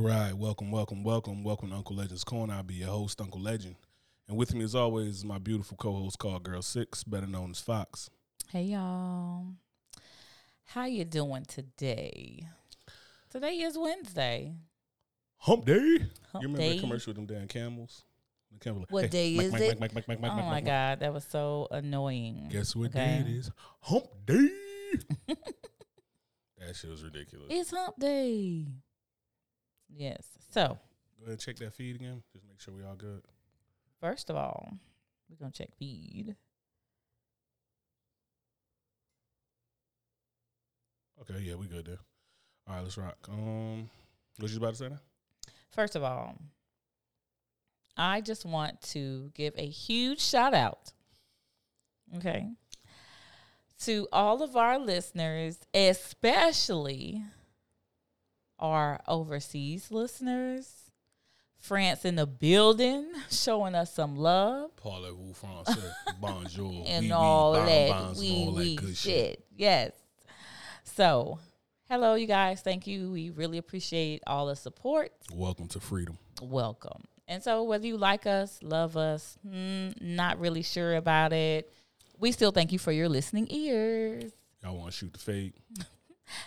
All right, welcome, welcome, welcome, welcome to Uncle Legend's Corner. I'll be your host, Uncle Legend. And with me, as always, is my beautiful co host called Girl Six, better known as Fox. Hey y'all. How you doing today? Today is Wednesday. Hump Day. Hump you remember day. the commercial with them damn camels? The camel like, What "Hey, day Mike, is Mike, it? Mike, Oh my god, that was so annoying. Guess what Okay. day it is? Hump Day. that shit was ridiculous. It's hump day. Yes. So, Go ahead and check that feed again. Just make sure we all good. first of all, we're gonna check feed. Okay, yeah, we good there. All right, let's rock. Um, what you about to say now? First of all, I just want to give a huge shout out. Okay. To all of our listeners, especially our overseas listeners, France in the building, showing us some love Parlez-vous français? Bonjour. and oui, oui, all bon, that and wee all that good shit. Yes. So, hello, you guys. Thank you. We really appreciate all the support. Welcome to freedom. welcome. And so, whether you like us, love us, hmm, not really sure about it, we still thank you for your listening ears. Y'all want to shoot the fade?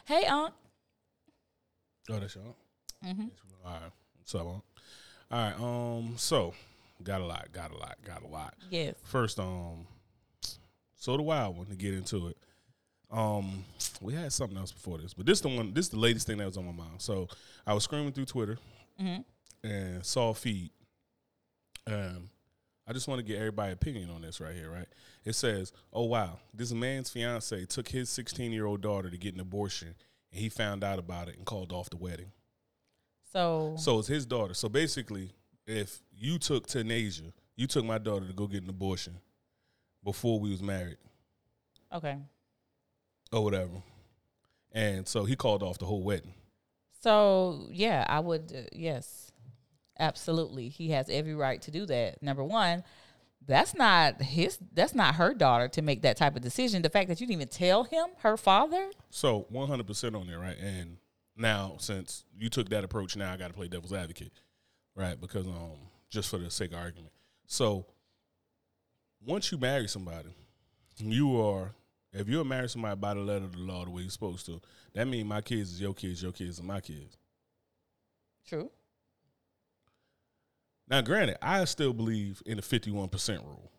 Hey, Unc. Oh, that's y'all. Mm-hmm. All right. What's up. All right. Um. So, got a lot. Got a lot. Got a lot. Yes. First, um, so the wild one to get into it. Um, we had something else before this, but this the one. This the latest thing that was on my mind. So I was screaming through Twitter hmm and saw a feed. Um, I just want to get everybody's opinion on this right here. Right? It says, "Oh wow, this man's fiance took his 16 year old daughter to get an abortion, and he found out about it and called off the wedding." So, So it's his daughter. So basically, if you took Tanasia, you took my daughter to go get an abortion before we was married okay. or whatever, and so he called off the whole wedding. So, yeah, I would, uh, yes, absolutely. He has every right to do that. Number one, that's not his, that's not her daughter to make that type of decision. The fact that you didn't even tell him, her father, So 100 percent on there, right? And now since you took that approach, now I got to play devil's advocate, right? Because um, just for the sake of argument, so once you marry somebody, you are if you're married somebody by the letter of the law the way you're supposed to, that means my kids is your kids, your kids are my kids. true. Now, granted, I still believe in the fifty-one percent rule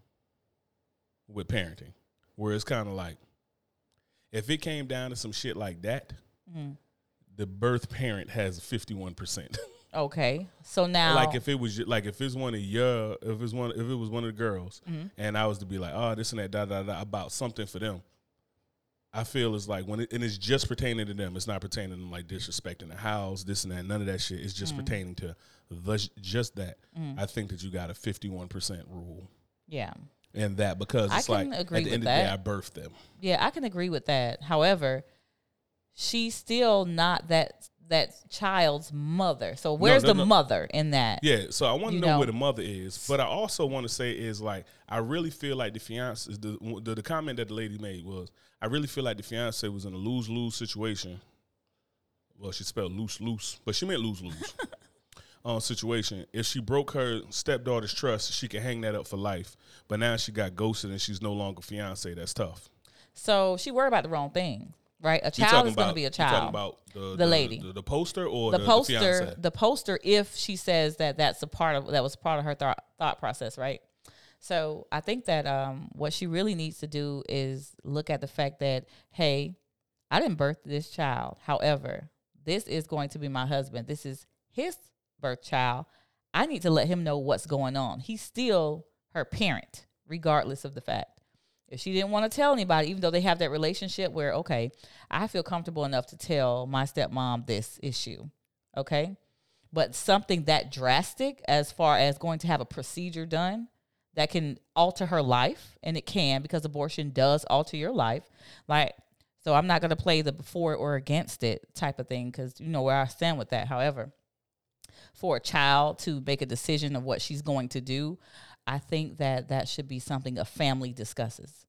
with parenting, where it's kind of like if it came down to some shit like that, Mhm. the birth parent has fifty-one percent. Okay. So now, Like if it was like if it's one of your if it's one if it was one of the girls, Mhm. and I was to be like, oh, this and that, da da da, about something for them. I feel it's like when it, and it's just pertaining to them. It's not pertaining to like disrespecting the house, this and that. None of that shit. It's just Mm. pertaining to the just that. Mm. I think that you got a fifty-one percent rule yeah. And that because I it's like can at the end of the day, I birthed them. Yeah, I can agree with that. However, she's still not that that child's mother. So where's no, the no. mother in that? Yeah, so I want to You know, know. where the mother is, but I also want to say is like I really feel like the fiance the, the the comment that the lady made was I really feel like the fiance was in a lose lose situation. Well, she spelled loose loose, but she meant lose lose. um, situation. If she broke her stepdaughter's trust, she could hang that up for life. But now she got ghosted and she's no longer fiance. That's tough. So she worried about the wrong thing, right? A child is going to be a child. about the, The lady. the, the poster, or the the, poster, The the poster. If she says that that's a part of that was part of her thought thought process, right? So I think that um, what she really needs to do is look at the fact that hey, I didn't birth this child. However, this is going to be my husband. This is his birth child. I need to let him know what's going on. He's still her parent, regardless of the fact. If she didn't want to tell anybody, even though they have that relationship where, okay, I feel comfortable enough to tell my stepmom this issue, okay? But something that drastic as far as going to have a procedure done that can alter her life, and it can because abortion does alter your life. Like, so I'm not going to play the before or against it type of thing because you know where I stand with that. However, for a child to make a decision of what she's going to do, I think that that should be something a family discusses.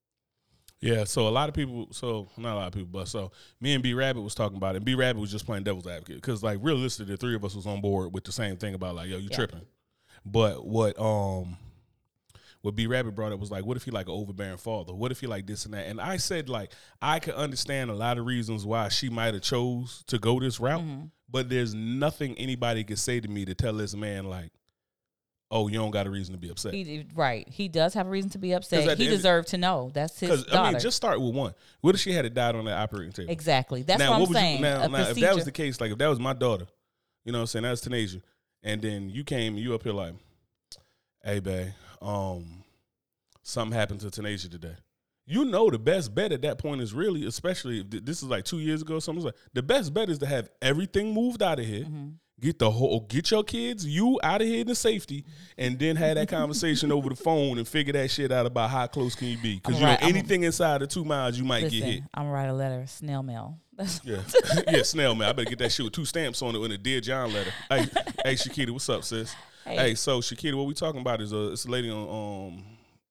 Yeah, so a lot of people, so not a lot of people, but so me and B Rabbit was talking about it. And B Rabbit was just playing devil's advocate because, like, realistically, the three of us was on board with the same thing about like, yo, you Yeah. tripping. But what um what B Rabbit brought up was like, what if he like an overbearing father? What if he like this and that? And I said like I could understand a lot of reasons why she might have chose to go this route, Mm-hmm. but there's nothing anybody could say to me to tell this man like, oh, you don't got a reason to be upset. He, right. He does have a reason to be upset. He deserved to know. That's his daughter. I mean, just start with one. What if she had died on that operating table? exactly. That's now, what I'm saying. You, now, now if that was the case, like if that was my daughter, you know what I'm saying, that's Tanasia, and then you came, you up here like, hey, babe, um, something happened to Tanasia today. You know the best bet at that point is really, especially if th- this is like two years ago, something's like the best bet is to have everything moved out of here, Mm-hmm. Get the whole, get your kids, you out of here in the safety, and then have that conversation over the phone and figure that shit out about how close can you be, because I'm you know right, I'm- anything inside of two miles you might Listen, get hit. I'm gonna write a letter, snail mail. Yeah, yeah, snail mail. I better get that shit with two stamps on it in a dear John letter. Hey, hey, Shakita, what's up, sis? Hey, Hey. so Shakita, what we talking about is a it's a lady on um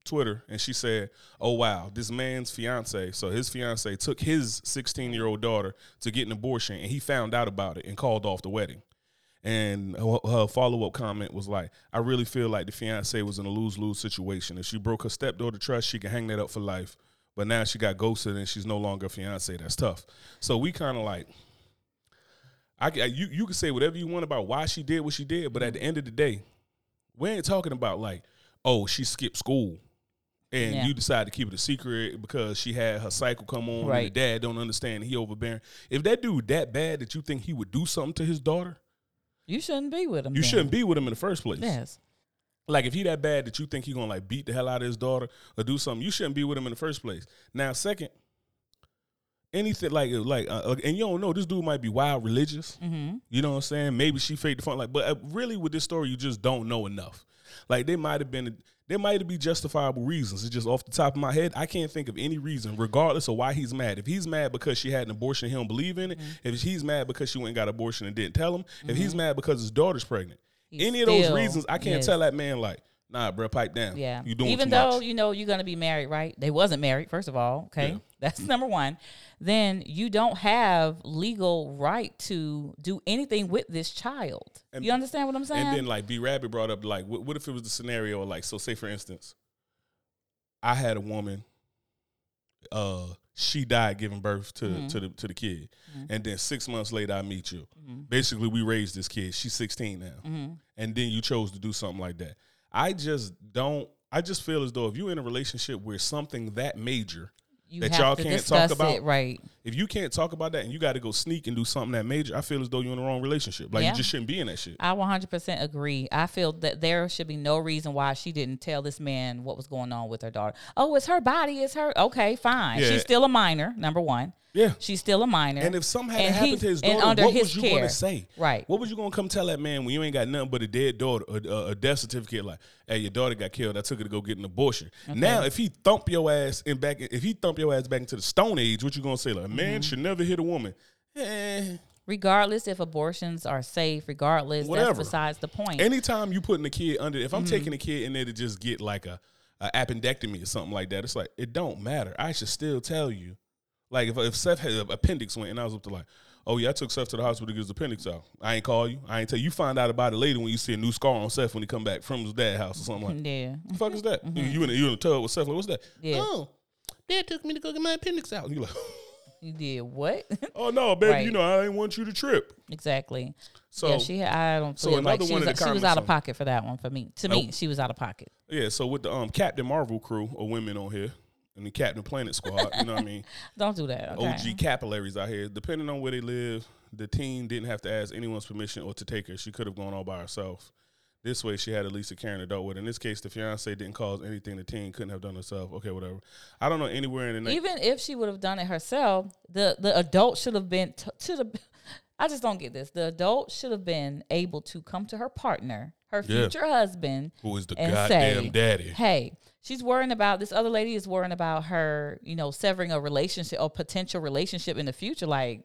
Twitter, and she said, "Oh wow, this man's fiance. So his fiance took his 16 year old daughter to get an abortion, and he found out about it and called off the wedding." And her- follow up comment was like, "I really feel like the fiance was in a lose lose situation. If she broke her stepdaughter trust, she can hang that up for life." But now she got ghosted and she's no longer a fiance. That's tough. So we kind of like, I, you you can say whatever you want about why she did what she did, but at the end of the day, we ain't talking about like, oh, she skipped school, and Yeah. you decide to keep it a secret because she had her cycle come on, and Right. the dad don't understand, he overbearing. If that dude that bad that you think he would do something to his daughter, you shouldn't be with him. you then. shouldn't be with him in the first place. Yes. Like if he that bad that you think he gonna like beat the hell out of his daughter or do something, you shouldn't be with him in the first place. Now, second, anything like like uh, uh, and you don't know this dude might be wild religious. Mm-hmm. You know what I'm saying? Maybe she faked the fun. Like, but uh, really with this story, you just don't know enough. Like they might have been there might be justifiable reasons. It's just off the top of my head. I can't think of any reason, regardless of why he's mad. If he's mad because she had an abortion, he don't believe in it. Mm-hmm. If he's mad because she went and got an abortion and didn't tell him. If he's mad because his daughter's pregnant. He's any of those reasons, I can't yes. tell that man like, nah, bro, pipe down. Yeah. you doing Even though much. you know you're gonna be married, right? They wasn't married, first of all. Okay, Yeah. that's number one. Then you don't have legal right to do anything with this child. And- you understand what I'm saying? And then like B Rabbit brought up like, what, what if it was the scenario like, so say for instance, I had a woman, uh, she died giving birth to Mm-hmm. to the to the kid, and then six months later I meet you. Mm-hmm. Basically, we raised this kid. She's 16 now, and then you chose to do something like that. I just don't. I just feel as though if you're in a relationship where something that major, you that y'all can't talk about- it, right? if you can't talk about that and you got to go sneak and do something that major, I feel as though you're in the wrong relationship. Like Yeah. you just shouldn't be in that shit. I 100% agree. I feel that there should be no reason why she didn't tell this man what was going on with her daughter. Oh, it's her body. It's her. Okay, fine. Yeah. She's still a minor, number one. Yeah. She's still a minor. And if something had And happened to his daughter, under what his was you care. to say? Right. What was you going to come tell that man when you ain't got nothing but a dead daughter, a, a, a death certificate? Like, hey, your daughter got killed. I took her to go get an abortion. Now, if he thump your ass in back, if he thump your ass back into the Stone Age, what you going to say? Like, a Mm-hmm. man should never hit a woman. Eh. regardless if abortions are safe, regardless, Whatever. that's besides the point. Anytime you putting a kid under, if I'm Mm-hmm. taking a kid in there to just get like a, a appendectomy or something like that, it's like it don't matter. I should still tell you. Like if if Seth had an appendix went and I was up to like, oh yeah, I took Seth to the hospital to get his appendix out. I ain't call you. I ain't tell you. You find out about it later when you see a new scar on Seth when he come back from his dad's house or something like. yeah. the fuck is that? You, you in the, you in the tub with Seth? Like, what's that? Mm-hmm. Yeah. Oh, dad took me to go get my appendix out. And you like, You did what? oh no, baby, Right. you know I didn't want you to trip. exactly. So yeah, she. I don't so feel like another she one was, she was out of pocket for that one. For me, to me, she was out of pocket. yeah, so with the um Captain Marvel crew of women on here and the Captain Planet squad, you know what I mean. Don't do that. Okay? OG capillaries out here. Depending on where they live, the teen didn't have to ask anyone's permission or to take her. She could have gone all by herself. This way, she had at least a caring adult with. In this case, the fiance didn't cause anything the teen couldn't have done herself. Okay, whatever. I don't know anywhere in the na- Even if she would have done it herself, the the adult should have been t- to the. I just don't get this. The adult should have been able to come to her partner, her Yeah. future husband, who is the goddamn say, daddy. hey, she's worrying about this other lady is worrying about her, you know, severing a relationship or potential relationship in the future. Like,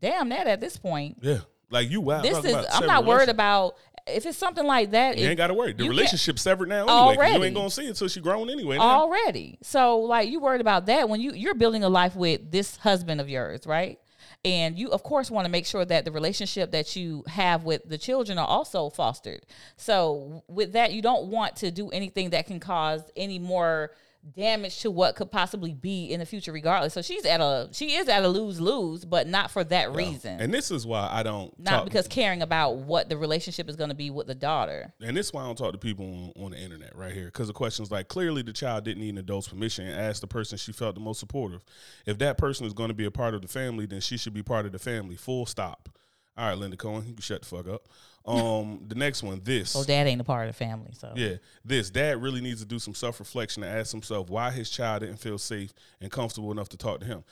damn that at this point. Yeah, like you. Wow. This is I'm not worried about if it's something like that, You ain't got to worry. The you relationship's severed now anyway. 'cause You ain't gonna see it until she grown anyway. now. already. So like you worried about that when you you're building a life with this husband of yours, right? And you of course want to make sure that the relationship that you have with the children are also fostered. So with that you don't want to do anything that can cause any more damage to what could possibly be in the future regardless. So she's at a she is at a lose-lose, but not for that reason. And this is why I don't not talk, because caring about what the relationship is going to be with the daughter. And this is why I don't talk to people on, on the internet right here. Because the questions like clearly the child didn't need an adult's permission and asked the person she felt the most supportive. If that person is going to be a part of the family, then she should be part of the family. Full stop. All right, Linda Cohen, you can shut the fuck up. Um, the next one, this. So dad ain't a part of the family. So Yeah, this dad really needs to do some self reflection and ask himself why his child didn't feel safe and comfortable enough to talk to him.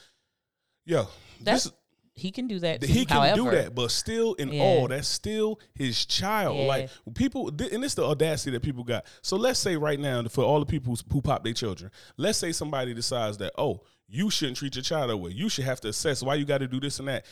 Yo, that's this, he can do that. Too, he can however, do that, but still, in Yeah. all, that's still his child. Yeah. Like people, and it's the audacity that people got. So let's say right now, for all the people who pop their children, let's say somebody decides that oh, you shouldn't treat your child that way. You should have to assess why you got to do this and that.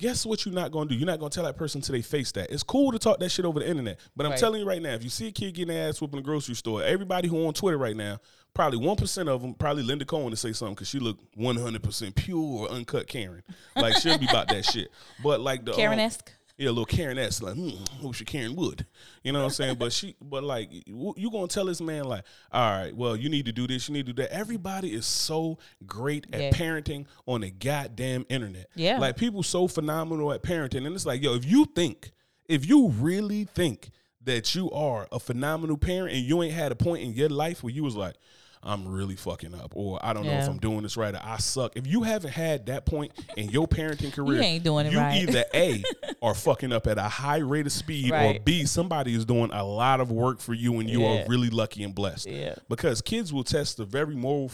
Guess what you're not gonna do? You're not gonna tell that person to they face that. It's cool to talk that shit over the internet, but I'm Right. telling you right now, if you see a kid getting ass whooped in the grocery store, everybody who on Twitter right now, probably one percent of them, probably Linda Cohen to say something because she look 100 percent pure or uncut Karen. Like she'll be about that shit. But like the um, Karen esque. Yeah, a little Karen S like, hmm, I wish you Karen would. You know what I'm saying? But she, but like, you you gonna tell this man like, all right, well, you need to do this, you need to do that. Everybody is so great at Yeah. parenting on the goddamn internet. Yeah. like people so phenomenal at parenting, and it's like, yo, if you think, if you really think that you are a phenomenal parent and you ain't had a point in your life where you was like. I'm really fucking up, or I don't know if I'm doing this right, or I suck. If you haven't had that point in your parenting career, ain't doing it you right. either a are fucking up at a high rate of speed, or b somebody is doing a lot of work for you, and you Yeah. are really lucky and blessed. Yeah. Because kids will test the very moral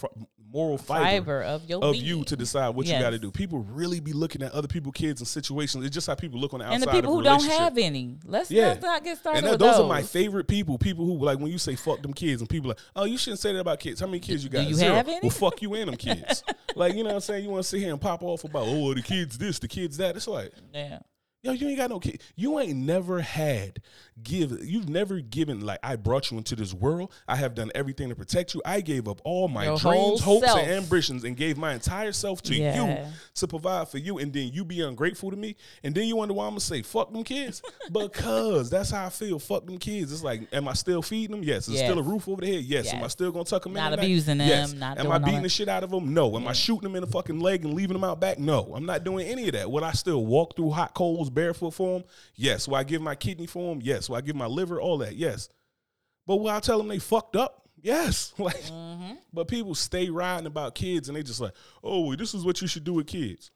moral fiber, Fiber of your of being. you to decide what you got to do. People really be looking at other people, kids, and situations. It's just how people look on the outside and the people who don't have any. Let's, Yeah. let's not get started And that, those, those. are my favorite people. People who like when you say "fuck them kids" and people like, "Oh, you shouldn't say that about kids." How many kids you got? Do you Zero. have any? Well, fuck you and them kids. like you know what I'm saying? You want to sit here and pop off about oh the kids this, the kids that. It's like Yeah. Yo, you ain't got no kid. You ain't never had give. You've never given like I brought you into this world. I have done everything to protect you. I gave up all my Your dreams, hopes, self. and ambitions, and gave my entire self to Yeah. you to provide for you. And then you be ungrateful to me, and then you wonder why I'm gonna say fuck them kids because that's how I feel. Fuck them kids. It's like, am I still feeding them? Yes. Is there still a roof over the head? Yes. Am I still gonna tuck them Not in? night? abusing them, Yes. not Am I beating the shit out of them? No. Am I shooting them in the fucking leg and leaving them out back? No. I'm not doing any of that. Would I still walk through hot coals barefoot for them? Yes. Will I give my kidney for them? Yes. Will I give my liver? All that? Yes. But will I tell them they fucked up? Yes. Like, Mm-hmm. but people stay riding about kids and they just like, oh, this is what you should do with kids.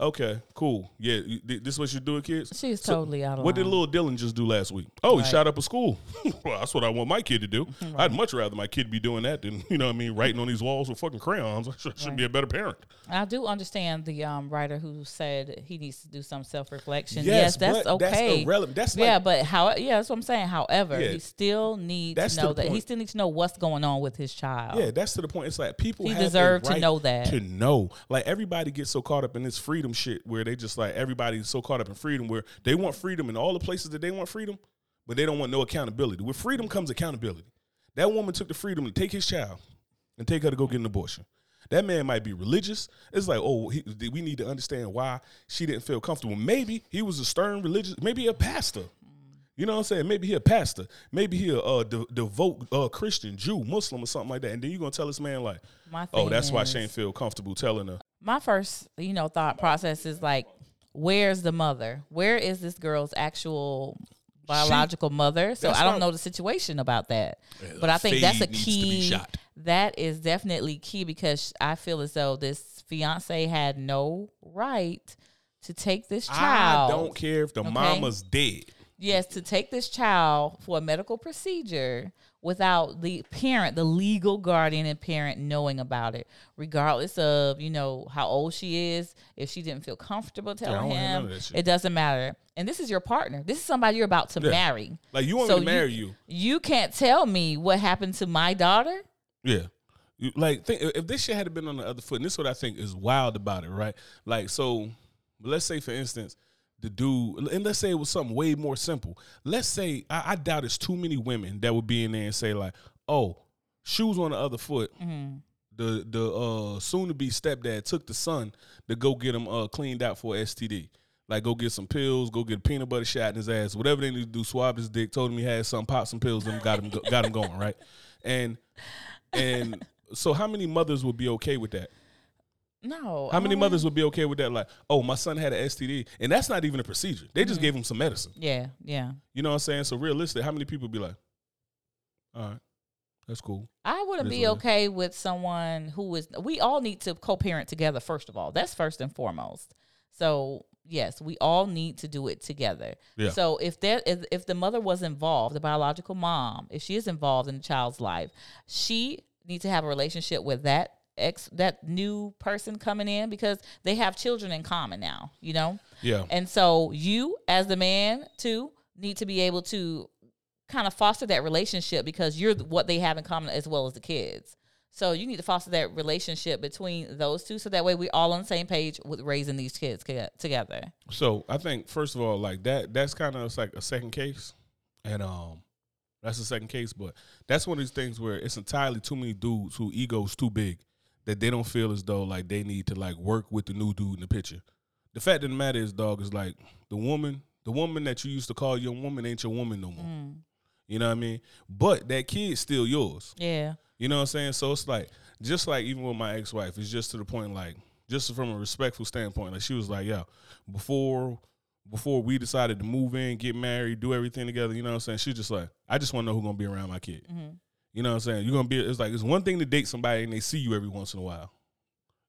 Okay, cool. Yeah, th- this is what you do with kids. She's So, totally out of line. What did little Dylan just do last week? Oh, he shot up a school. well, that's what I want my kid to do. I'd much rather my kid be doing that than you know what I mean writing on these walls with fucking crayons. I should, should be a better parent. I do understand the um, writer who said he needs to do some self reflection. Yes, Yes, that's but that's okay. irrelevant. That's yeah, but how? Yeah, that's what I'm saying. However, Yeah. he still needs to to know the that he still needs to know what's going on with his child. Yeah, that's to the point. It's like people He deserve to know that. To know, like everybody gets so caught up in this freedom shit, where they just like everybody's so caught up in freedom, where they want freedom in all the places that they want freedom, but they don't want no accountability. With freedom comes accountability. That woman took the freedom to take his child and take her to go get an abortion. That man might be religious. It's like, oh, he, we need to understand why she didn't feel comfortable. Maybe he was a stern religious, maybe a pastor. You know what I'm saying? Maybe he a pastor. Maybe he a uh, de- devout uh, Christian, Jew, Muslim, or something like that. And then you're gonna tell this man like, oh, that's why is- she ain't feel comfortable telling her. My first, you know, thought process is like, where's the mother? Where is this girl's actual biological mother? So I don't know the situation about that. But I think that's a fade needs to be key. That is definitely key because I feel as though this fiance had no right to take this child. I don't care if the Okay. mama's dead. Yes, to take this child for a medical procedure without the parent, the legal guardian and parent knowing about it, regardless of, you know, how old she is, if she didn't feel comfortable telling don't wanna hear none him, of that shit. it doesn't matter. And this is your partner. This is somebody you're about to Yeah. marry. Like you want So me to marry you? You can't tell me what happened to my daughter. Yeah. You, like, think, if this shit had been on the other foot, and this is what I think is wild about it, right? Like, so let's say, for instance, the dude, and let's say it was something way more simple. Let's say I, I doubt it's too many women that would be in there and say like, "Oh, shoes on the other foot." Mm-hmm. The the uh, soon to be stepdad took the son to go get him uh, cleaned out for STD. Like go get some pills, go get a peanut butter shot in his ass, whatever they need to do. Swab his dick, told him he had some, pop some pills, and got him got him going right. And and so, how many mothers would be okay with that? No. How many um, mothers would be okay with that? Like, oh, my son had an STD, and that's not even a procedure. They just gave him some medicine. Yeah, yeah. You know what I'm saying? So realistic, how many people be like, all right, that's cool. I wouldn't be what it is. okay with someone who is. We all need to co-parent together. First of all, that's first and foremost. So yes, we all need to do it together. Yeah. So if that if, if the mother was involved, the biological mom, if she is involved in the child's life, she needs to have a relationship with that ex, that new person coming in because they have children in common now. You know. Yeah, And so you, as the man, too, need to be able to kind of foster that relationship because you're what they have in common as well as the kids. So you need to foster that relationship between those two, so that way we're all on the same page with raising these kids together. So I think first of all, like that, that's kind of like a second case, and um, that's the second case. But that's one of these things where it's entirely too many dudes who egos too big that they don't feel as though like they need to like work with the new dude in the picture. The fact of the matter is, dog, is like the woman, the woman that you used to call your woman ain't your woman no more. Mm. You know what I mean? But that kid's still yours. Yeah, You know what I'm saying? So it's like just like even with my ex wife, it's just to the point like just from a respectful standpoint. Like she was like, yo, before before we decided to move in, get married, do everything together, you know what I'm saying? She's just like, I just want to know who's gonna be around my kid. Mhm. You know what I'm saying? You're gonna be it's like it's one thing to date somebody and they see you every once in a while.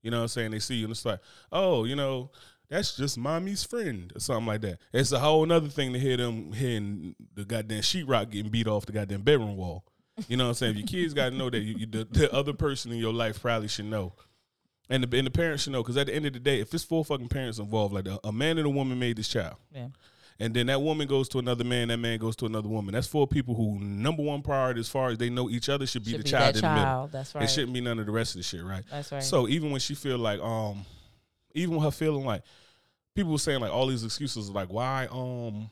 You know what I'm saying? They see you and it's like, oh, you know, that's just mommy's friend or something like that. It's a whole another thing to hear them hearing the goddamn sheetrock getting beat off the goddamn bedroom wall. You know what I'm saying? Your kids got to know that you, you, the, the other person in your life probably should know. And the, and the parents should know because at the end of the day, if it's four fucking parents involved, like a, a man and a woman made this child, yeah, and then that woman goes to another man, that man goes to another woman. That's four people who number one priority as far as they know each other should be Should the be child in the middle. That's right. It shouldn't be none of the rest of the shit, right? That's right. So even when she feel like, um, even with her feeling like, people were saying like all these excuses like why um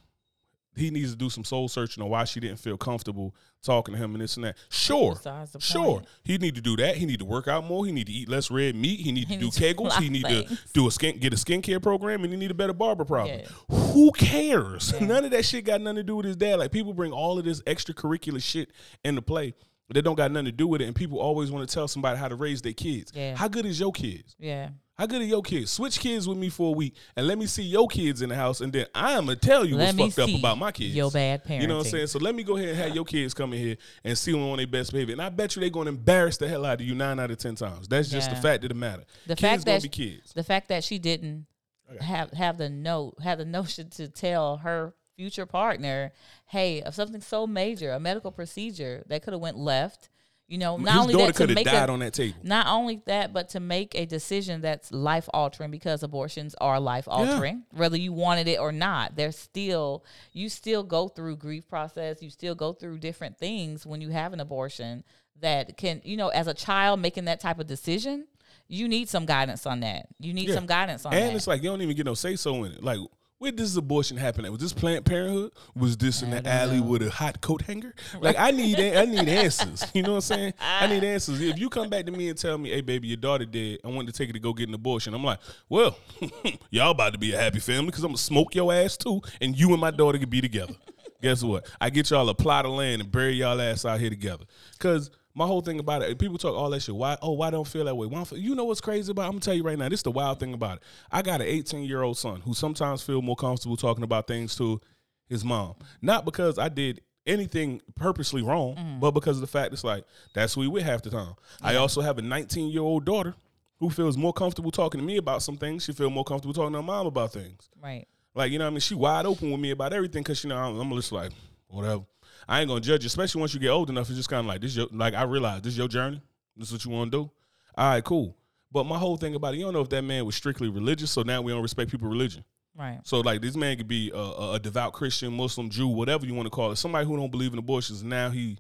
he needs to do some soul searching on why she didn't feel comfortable talking to him and this and that. Sure, sure, he need to do that. He need to work out more. He need to eat less red meat. He need He to do kegels. He need to do a skin get a skincare program, and he need a better barber problem. Yeah. Who cares? Yeah. None of that shit got nothing to do with his dad. Like people bring all of this extracurricular shit into play. They don't got nothing to do with it, and people always want to tell somebody how to raise their kids. Yeah. How good is your kids? Yeah, How good are your kids? Switch kids with me for a week and let me see your kids in the house, and then I'm gonna tell you Let what's fucked up about my kids. your bad parenting. You know what I'm saying? So let me go ahead and have your kids come in here and see them on their best behavior. And I bet you they're gonna embarrass the hell out of you nine out of ten times. That's just the Yeah. fact of the matter. The kids fact gonna that be kids. the fact that she didn't Okay. have have the note have the notion to tell her future partner, hey, of something so major, a medical procedure that could have went left. You know, not His only daughter that to could have make died a, on that table. not only that, but to make a decision that's life altering because abortions are life altering, whether you wanted it or not. There's still you still go through grief process. You still go through different things when you have an abortion that can, you know, as a child making that type of decision, you need some guidance on that. You need Yeah. some guidance on And that. And it's like you don't even get no say so in it. Like, where did this abortion happen at? Was this Planned Parenthood? Was this in the alley know. with a hot coat hanger? Like, I need I need answers. You know what I'm saying? I need answers. If you come back to me and tell me, "Hey, baby, your daughter dead. I want to take her to go get an abortion," I'm like, "Well, y'all about to be a happy family because I'm gonna smoke your ass too, and you and my daughter can be together." Guess what? I get y'all a plot of land and bury y'all ass out here together. Cause my whole thing about it, people talk all that shit. Why? Oh, why don't feel that way? Why don't feel, you know what's crazy about? it? I'm gonna tell you right now. This is the wild thing about it. I got an 18 year old son who sometimes feel more comfortable talking about things to his mom, not because I did anything purposely wrong, mm-hmm. but because of the fact it's like that's who we with half the time. I also have a 19 year old daughter who feels more comfortable talking to me about some things. She feel more comfortable talking to her mom about things. right. Like, you know what I mean? She wide open with me about everything because, you know, I'm, I'm just like, whatever. I ain't to judge you, especially once you get old enough. It's just kind of like, this is your, like, I realize this is your journey. This is what you want to do. All right, cool. But my whole thing about it, you don't know if that man was strictly religious, so now we don't respect people's religion. Right. So, like, this man could be a, a, a devout Christian, Muslim, Jew, whatever you want to call it. Somebody who don't believe in abortions, now he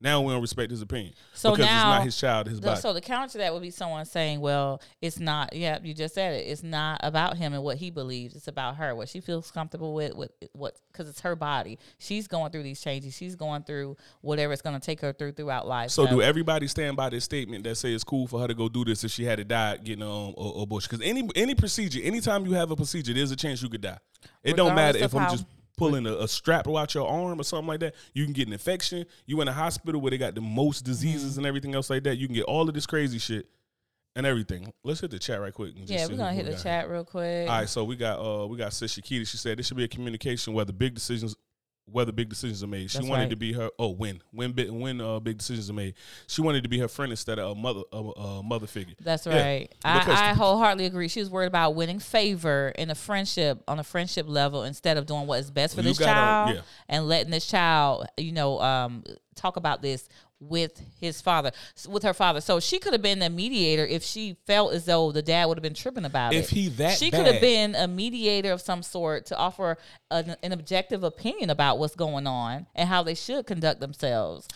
Now we don't respect his opinion So because now- it's not his child, his body. so the counter to that would be someone saying, "Well, it's not. Yeah, you just said it. It's not about him and what he believes. It's about her, what she feels comfortable with, with what because it's her body. She's going through these changes. She's going through whatever it's going to take her through throughout life. So do everybody stand by this statement that say it's cool for her to go do this if she had to die getting um a, a abortion? Because any any procedure, anytime you have a procedure, there's a chance you could die. It don't matter if I'm just pulling a, a strap out your arm or something like that. You can get an infection. You in a hospital where they got the most diseases Mm-hmm. and everything else like that. You can get all of this crazy shit and everything. Let's hit the chat right quick. and just yeah, we're gonna we hit the got here. chat real quick. All right, so we got uh we got Sis Shakita. She said this should be a communication whether big decisions whether big decisions are made. She That's wanted right. to be her oh when when big when uh big decisions are made. She wanted to be her friend instead of a mother a, a mother figure. That's right. because- I, I wholeheartedly agree. She was worried about winning favor in a friendship on a friendship level instead of doing what is best for You this gotta- child yeah. and letting this child, you know, um, talk about this with his father, with her father. So she could have been the mediator if she felt as though the dad would have been tripping about If it. he that she could have been a mediator of some sort to offer an, an objective opinion about what's going on and how they should conduct themselves.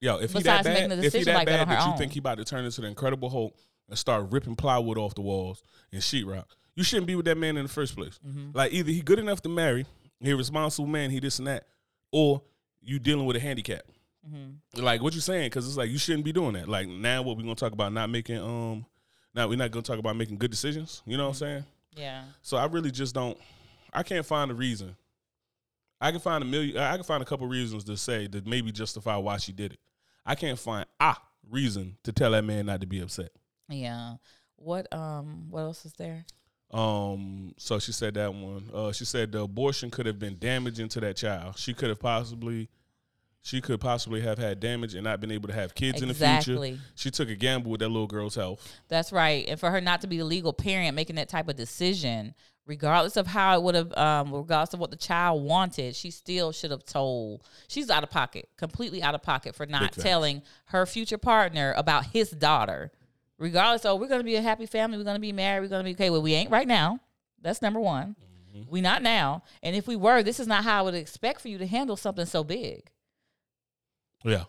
Yo, if he Besides that making bad, a if he decision that like that bad her that you own. think he about to turn into the Incredible Hulk and start ripping plywood off the walls and sheetrock, you shouldn't be with that man in the first place. Mm-hmm. Like either he good enough to marry, he a responsible man, he this and that, or you dealing with a handicap. Mm-hmm. Like what you saying? Because it's like you shouldn't be doing that. Like now, what we gonna talk about? Not making um, now we're not gonna talk about making good decisions. You know what I'm saying? Yeah. So I really just don't. I can't find a reason. I can find a million. I can find a couple reasons to say that maybe justify why she did it. I can't find a reason to tell that man not to be upset. Yeah. What um what else is there? Um. So she said that one. Uh. She said the abortion could have been damaging to that child. She could have possibly. She could possibly have had damage and not been able to have kids in the future. She took a gamble with that little girl's health. That's right. And for her not to be the legal parent making that type of decision, regardless of how it would have um regardless of what the child wanted, she still should have told she's out of pocket, completely out of pocket for not telling her future partner about his daughter. Regardless, oh, we're gonna be a happy family, we're gonna be married, we're gonna be okay. Well, we ain't right now. That's number one. We not now. And if we were, this is not how I would expect for you to handle something so big. Yeah.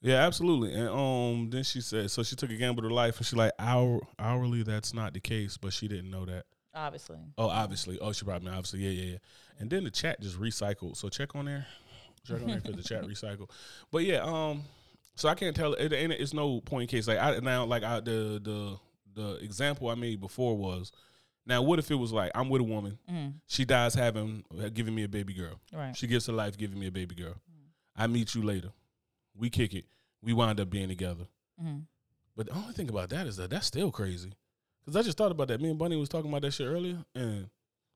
Yeah, absolutely. And um then she said so she took a gamble with her life and she like hour hourly that's not the case, but she didn't know that. Obviously. Oh, obviously. Oh, she probably obviously. Yeah, yeah, yeah. And then the chat just recycled. So check on there. Check on there because the chat recycled. But yeah, um, so I can't tell. It ain't. It's no point in case. Like I now, like I the the the example I made before was. Now, what if it was like I'm with a woman, Mm, she dies having giving me a baby girl. right. She gives her life giving me a baby girl. I meet you later. We kick it. We wind up being together. Mm. But the only thing about that is that that's still crazy. Cause I just thought about that. Me and Bunny was talking about that shit earlier, and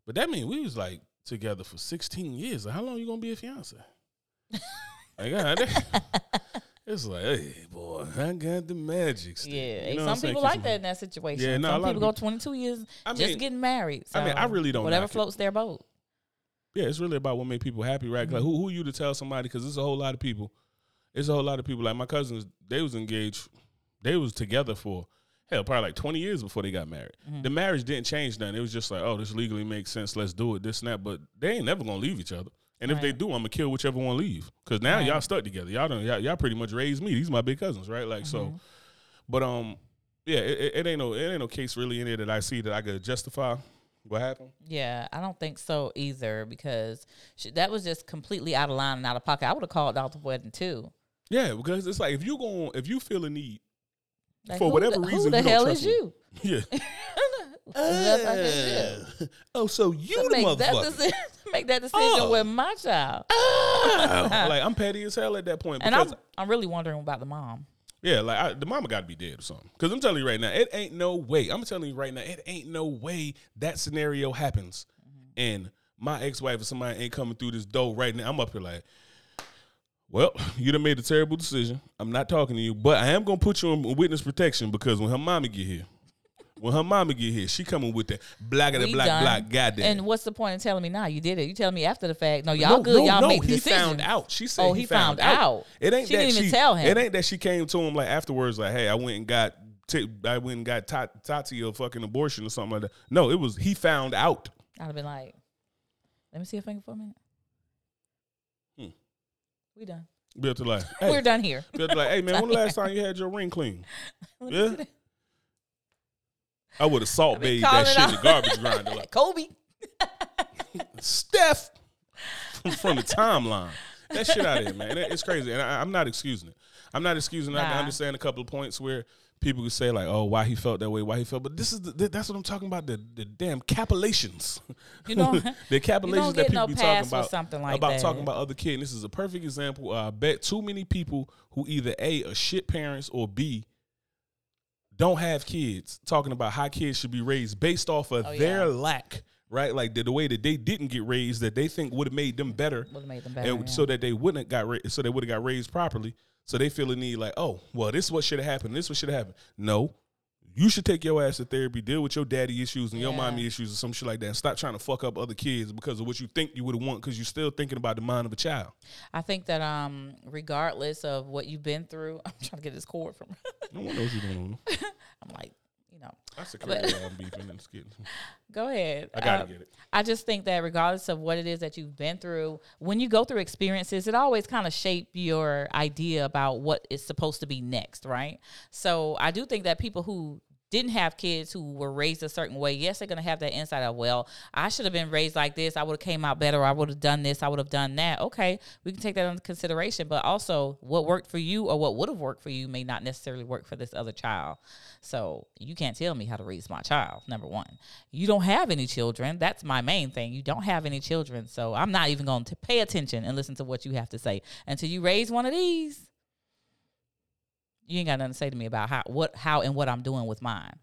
but that mean we was like together for sixteen years. How long you gonna be a fiance? like, God, that- it's like, hey, boy, I got the magic. Stick. Yeah, You know some people like that in that situation. Yeah, no, some people go 22 years I just mean, getting married. I mean, I really don't Whatever knock it. floats their boat. yeah, it's really about what make people happy, right? Mm-hmm. Like, who who you to tell somebody? Because there's a whole lot of people. It's a whole lot of people. Like my cousins, they was engaged. They was together for hell, probably like 20 years before they got married. Mm-hmm. The marriage didn't change nothing. It was just like, oh, this legally makes sense. Let's do it. This and that. But they ain't never gonna leave each other. And if they do, I'm gonna kill whichever one leave. Cause now Right. y'all stuck together. Y'all don't. Y'all, y'all pretty much raised me. These my big cousins, right? Like so. Mm-hmm. But um, yeah, it, it- it ain't no it ain't no case really in there that I see that I could justify what happened. Yeah, I don't think so either because she, that was just completely out of line and out of pocket. I would have called out the wedding too. Yeah, because it's like if you going if you feel a need Like, For whatever the, reason, who the hell is me. you? Yeah. That's like a shit. oh, so you To make that decision, make that decision Oh. with my child. like I'm petty as hell at that point. And I'm I'm really wondering about the mom. yeah, like I, the mama got to be dead or something. Because I'm telling you right now, it ain't no way. I'm telling you right now, it ain't no way that scenario happens, mm-hmm. and my ex wife or somebody ain't coming through this door right now. I'm up here like. Well, you done made a terrible decision. I'm not talking to you, but I am gonna put you on witness protection because when her mama get here, when her mama get here, she coming with that black of the black done. black goddamn. And what's the point in telling me now? You did it. You telling me after the fact. No, y'all no, good. No, y'all no, made the he decision. found out. She said Oh, he, he found, found out. out. It ain't She that didn't even she, tell him. It ain't that she came to him like afterwards, like, "Hey, I went and got, t- I went and got Tat- Tati a fucking abortion or something like that." No, it was he found out. I'd have been like, let me see your finger for a minute. We done. Bill to like, hey, We're done here. Bill to like, hey man, when the last time you had your ring clean? Yeah. I would have salt bathed that shit in the garbage grinder. Like Kobe. Steph from the timeline. That shit out of here, man. It's crazy, and I, I'm not excusing it. I'm not excusing. it. I can understand a couple of points where people could say like, "Oh, why he felt that way? Why he felt?" But this is the, that's what I'm talking about. The the damn capillations. You know, the capillations that people no be talking about something like about that. talking about other kids. And this is a perfect example. Uh, I bet too many people who either a are shit parents or b don't have kids talking about how kids should be raised based off of Oh, yeah. their lack, right? Like the, the way that they didn't get raised that they think would have made them better, would have made them better. and yeah. so that they wouldn't have got ra- so they would have got raised properly. So they feel the need like, oh, well, this is what should have happened. This is what should have happened. No. You should take your ass to therapy, deal with your daddy issues and your mommy issues or some shit like that. And stop trying to fuck up other kids because of what you think you would have want because you're still thinking about the mind of a child. I think that um, regardless of what you've been through, I'm trying to get this cord from. No one knows what's going on. I'm like, you know, That's the crazy I'm beefing and skitting. go ahead. I gotta Uh, get it. I just think that regardless of what it is that you've been through, when you go through experiences, it always kind of shape your idea about what is supposed to be next, right? So I do think that people who didn't have kids who were raised a certain way, yes, they're gonna have that insight of, well, I should have been raised like this. I would have came out better. I would have done this. I would have done that. Okay, we can take that into consideration. But also, what worked for you or what would have worked for you may not necessarily work for this other child. So you can't tell me how to raise my child. Number one, you don't have any children. That's my main thing. You don't have any children, so I'm not even going to pay attention and listen to what you have to say until you raise one of these. You ain't got nothing to say to me about how what how and what I'm doing with mine.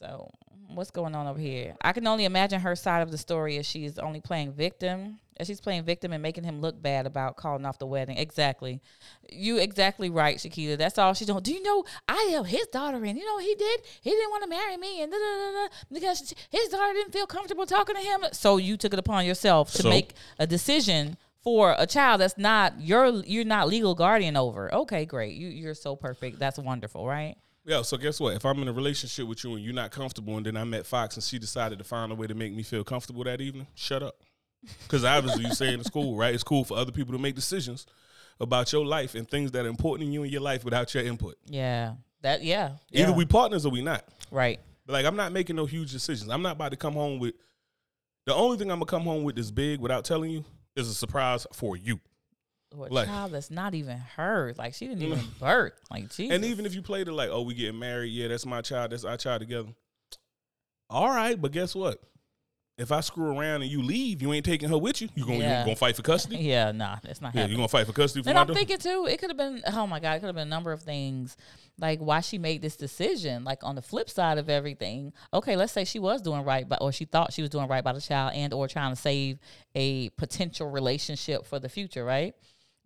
So what's going on over here? I can only imagine her side of the story as she's only playing victim. As she's playing victim and making him look bad about calling off the wedding. Exactly. You exactly right, Shakita. That's all she's doing. Do you know I am his daughter and you know what he did? He didn't want to marry me and da, da, da, da, because his daughter didn't feel comfortable talking to him. So you took it upon yourself to So? make a decision for a child that's not your you're not legal guardian over. Okay, great. You you're so perfect. That's wonderful, right? Yeah, so guess what? If I'm in a relationship with you and you're not comfortable, and then I met Fox and she decided to find a way to make me feel comfortable that evening, shut up. Because obviously you say in school, right? It's cool for other people to make decisions about your life and things that are important in you and your life without your input. Yeah. That yeah. Either yeah. we partners or we not. right. But like I'm not making no huge decisions. I'm not about to come home with the only thing I'm gonna come home with is big without telling you is a surprise for you. Or a Like- child that's not even hers. Like she didn't even birth. Like Jesus. And even if you played it like, oh, we getting married, yeah, that's my child, that's our child together. All right, but guess what? If I screw around and you leave, you ain't taking her with you. You gonna you Yeah. gonna fight for custody? Yeah, nah, that's not Yeah, you happening. gonna fight for custody for And I'm daughter? thinking too, it could have been oh my god, it could have been a number of things like why she made this decision. Like on the flip side of everything, okay, let's say she was doing right by or she thought she was doing right by the child and or trying to save a potential relationship for the future, right?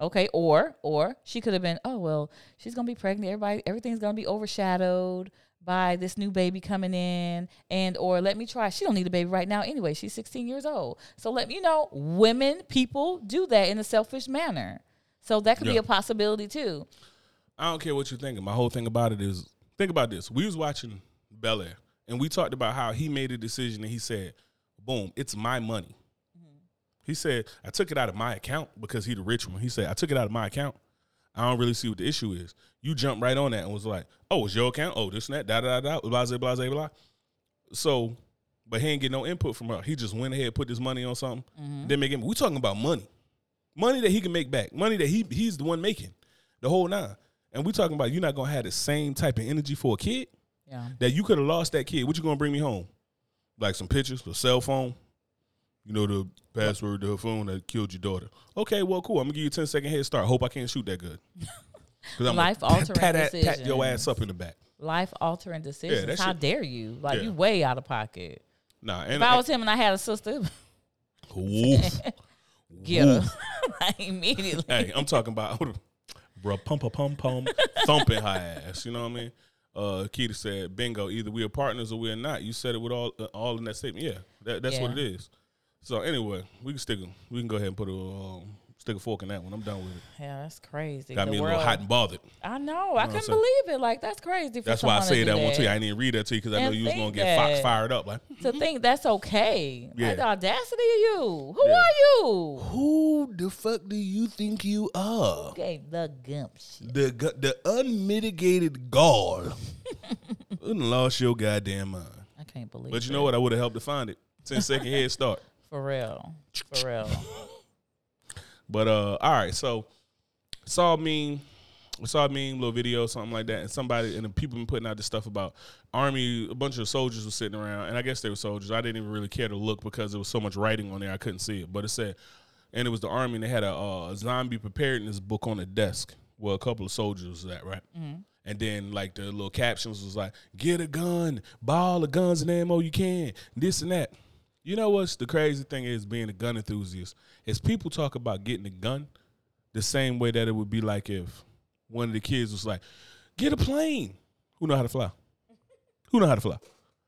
Okay, or or she could have been, oh well, she's gonna be pregnant. Everybody, everything's gonna be overshadowed by this new baby coming in, and or let me try. She don't need a baby right now anyway. She's 16 years old, so let me you know. Women, people do that in a selfish manner, so that could be a possibility too. I don't care what you're thinking. My whole thing about it is think about this. We was watching Bel Air and we talked about how he made a decision and he said, Boom, it's my money. Mm-hmm. He said, I took it out of my account because he the rich one. He said, I took it out of my account. I don't really see what the issue is. You jumped right on that and was like, Oh, it's your account? Oh, this and that, da da da da, blah, blah, blah, blah, blah. So, but he ain't get no input from her. He just went ahead, put this money on something, mm-hmm. then make it. We talking about money, money that he can make back, money that he he's the one making, the whole nine. And we talking about you're not gonna have the same type of energy for a kid Yeah, that you could have lost that kid. What you gonna bring me home? Like some pictures, a cell phone. You know the password to her phone that killed your daughter. Okay, well, cool. I'm gonna give you a 10 second head start. Hope I can't shoot that good. 'Cause I'm Life gonna altering pat, that- pat your ass decisions. up in the back. life altering decisions. that How shit- dare you? Like Yeah. you way out of pocket. Nah, and If I was him and I had a sister, get her like, immediately. hey, I'm talking about bro, pum pum pum pum, thumping her ass. You know what I mean? Uh, Keita said, "Bingo. Either we are partners or we're not." You said it with all uh, all in that statement. Yeah, that, that's what it Yeah. is. So anyway, we can stick. We can go ahead and put a um, Stick a fork in that one. I'm done with it. Yeah, that's crazy. Got The me a little hot and bothered. I know. I know I'm couldn't believe it. Like that's crazy. For That's why I say do that one to you. I didn't even read that to you because I know you was gonna get Fox fired up. Like, to think that's okay. Yeah. Like the audacity of you. Who Yeah. are you? who the fuck do you think you are? Okay, the gumption. The gu- the unmitigated gall. you done lost your goddamn mind. I can't believe. It. But you know what? I would have helped to find it. Ten second head start. For real. For real. But uh, all right. So saw meme, saw a meme, little video, something like that, and somebody and the people been putting out this stuff about army. A bunch of soldiers were sitting around, and I guess they were soldiers. I didn't even really care to look because there was so much writing on there, I couldn't see it. But it said, and it was the army, and they had a uh, zombie preparedness book on the desk where a couple of soldiers was at, right? And then like the little captions was like, "Get a gun, buy all the guns and ammo you can, this and that." You know what's the crazy thing is being a gun enthusiast is people talk about getting a gun the same way that it would be like if one of the kids was like, "Get a plane." Who know how to fly? Who know how to fly?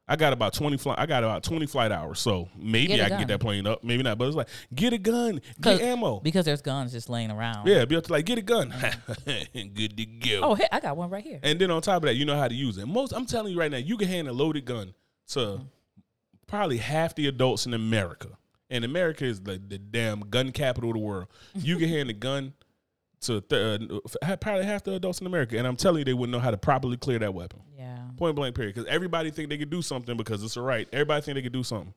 I got about twenty flight. I got about twenty flight hours, so maybe I can get that plane up. Maybe not, but it's like get a gun, get ammo. Because there's guns just laying around. Yeah, be able to like get a gun, good to go. Oh, hey, I got one right here. And then on top of that, you know how to use it. Most, I'm telling you right now, you can hand a loaded gun to mm-hmm. Probably half the adults in America. And America is like the damn gun capital of the world. You can hand a gun to th- uh, probably half the adults in America, and I'm telling you, they wouldn't know how to properly clear that weapon. Yeah. Point blank, period. Because everybody think they could do something because it's a right. Everybody think they could do something.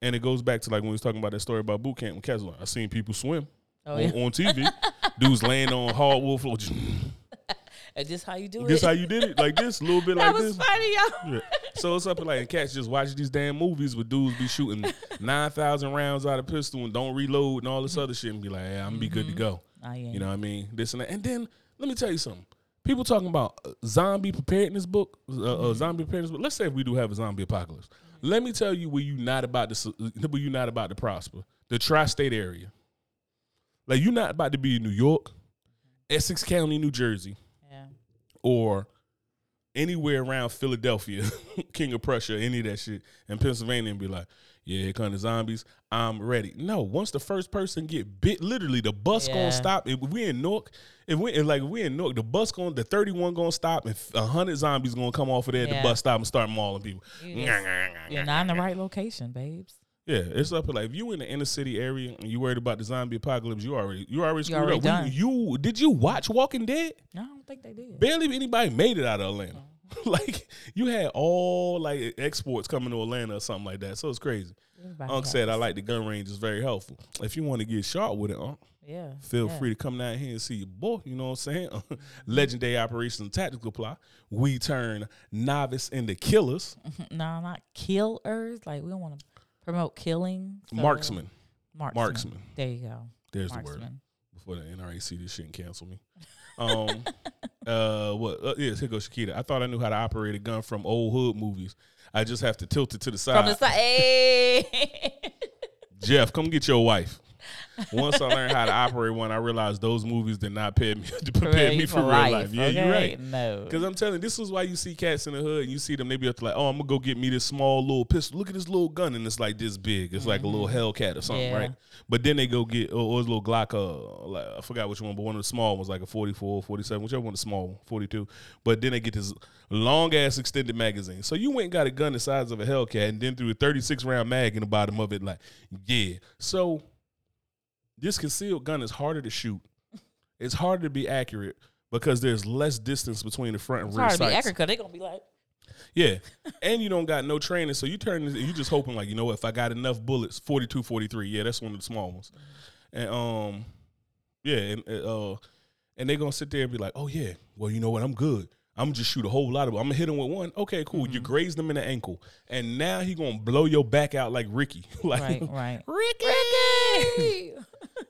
And it goes back to like when we was talking about that story about boot camp in Kessler. I seen people swim Oh, on, yeah. on TV. Dudes laying on hardwood floor. Is this how you do it? this it? how you did it? Like this, a little bit that like this. funny, y'all. Yeah. So it's up like cats just watch these damn movies with dudes be shooting nine thousand rounds out of pistol and don't reload and all this other shit and be like, yeah, I'm gonna be good to go. Oh, yeah. You know what I mean? This and that. And then let me tell you something. People talking about uh, zombie preparedness book, uh, uh, zombie preparedness book. Let's say if we do have a zombie apocalypse. Let me tell you where you not about to where you not about to prosper. The tri-state area. Like you're not about to be in New York, Essex County, New Jersey, yeah. or anywhere around Philadelphia, King of Prussia, any of that shit, and Pennsylvania, and be like, "Yeah, here come the zombies. I'm ready." No, once the first person get bit, literally the bus Yeah. gonna stop. If we in Newark, if we like if we in Newark, the bus going, the 31 gonna stop, and a hundred zombies gonna come off of there at Yeah. the bus stop and start mauling people. You You're not in the right location, babes. Yeah, it's up. Like if you in the inner city area and you worried about the zombie apocalypse, you already you already screwed already up. done. We- you did you watch Walking Dead? No, I don't think they did. barely anybody made it out of Atlanta. Oh. like you had all like exports coming to Atlanta or something like that. So it's crazy. Everybody Unc said I like the gun range. It's very helpful. If you want to get shot with it, Unc, Yeah. feel yeah. free to come down here and see your boy. You know what I'm saying? Legendary Operations Tactical Apply. We turn novice into killers. No, not killers. Like we don't want to promote killing. so- Marksman. Marksman. Marksman. There you go. There's the word. Before the NRA see this shit and cancel me. Um, uh, what? Uh, yes, here goes Shakita. I thought I knew how to operate a gun from old hood movies. I just have to tilt it to the side. From the side. Hey. Jeff, come get your wife. Once I learned how to operate one, I realized those movies did not prepare me, to prepare me for real life. Yeah, you're right. No. Because I'm telling you, this is why you see cats in the hood and you see them, they be up to like, oh, I'm going to go get me this small little pistol. Look at this little gun and it's like this big. It's like a little Hellcat or something, Mm-hmm. Yeah. right? But then they go get, or, or it's a little Glock, uh, like, I forgot which one, but one of the small ones, like a 44, 47, whichever one the small one, 42. But then they get this long ass extended magazine. So you went and got a gun the size of a Hellcat and then threw a 36 round mag in the bottom of it, like, yeah. So this concealed gun is harder to shoot. It's harder to be accurate because there's less distance between the front and It's rear hard to be accurate because they're gonna be like, Yeah. and you don't got no training. So you turn you just hoping like, you know what, if I got enough bullets, 42, 43. Yeah, that's one of the small ones. And um yeah, and uh and they gonna sit there and be like, Oh yeah, well, you know what, I'm good. I'm just shoot a whole lot of I'm gonna hit him with one. Okay, cool. You grazed him in the ankle. And now he gonna blow your back out like Ricky. like right, right. Ricky, Ricky.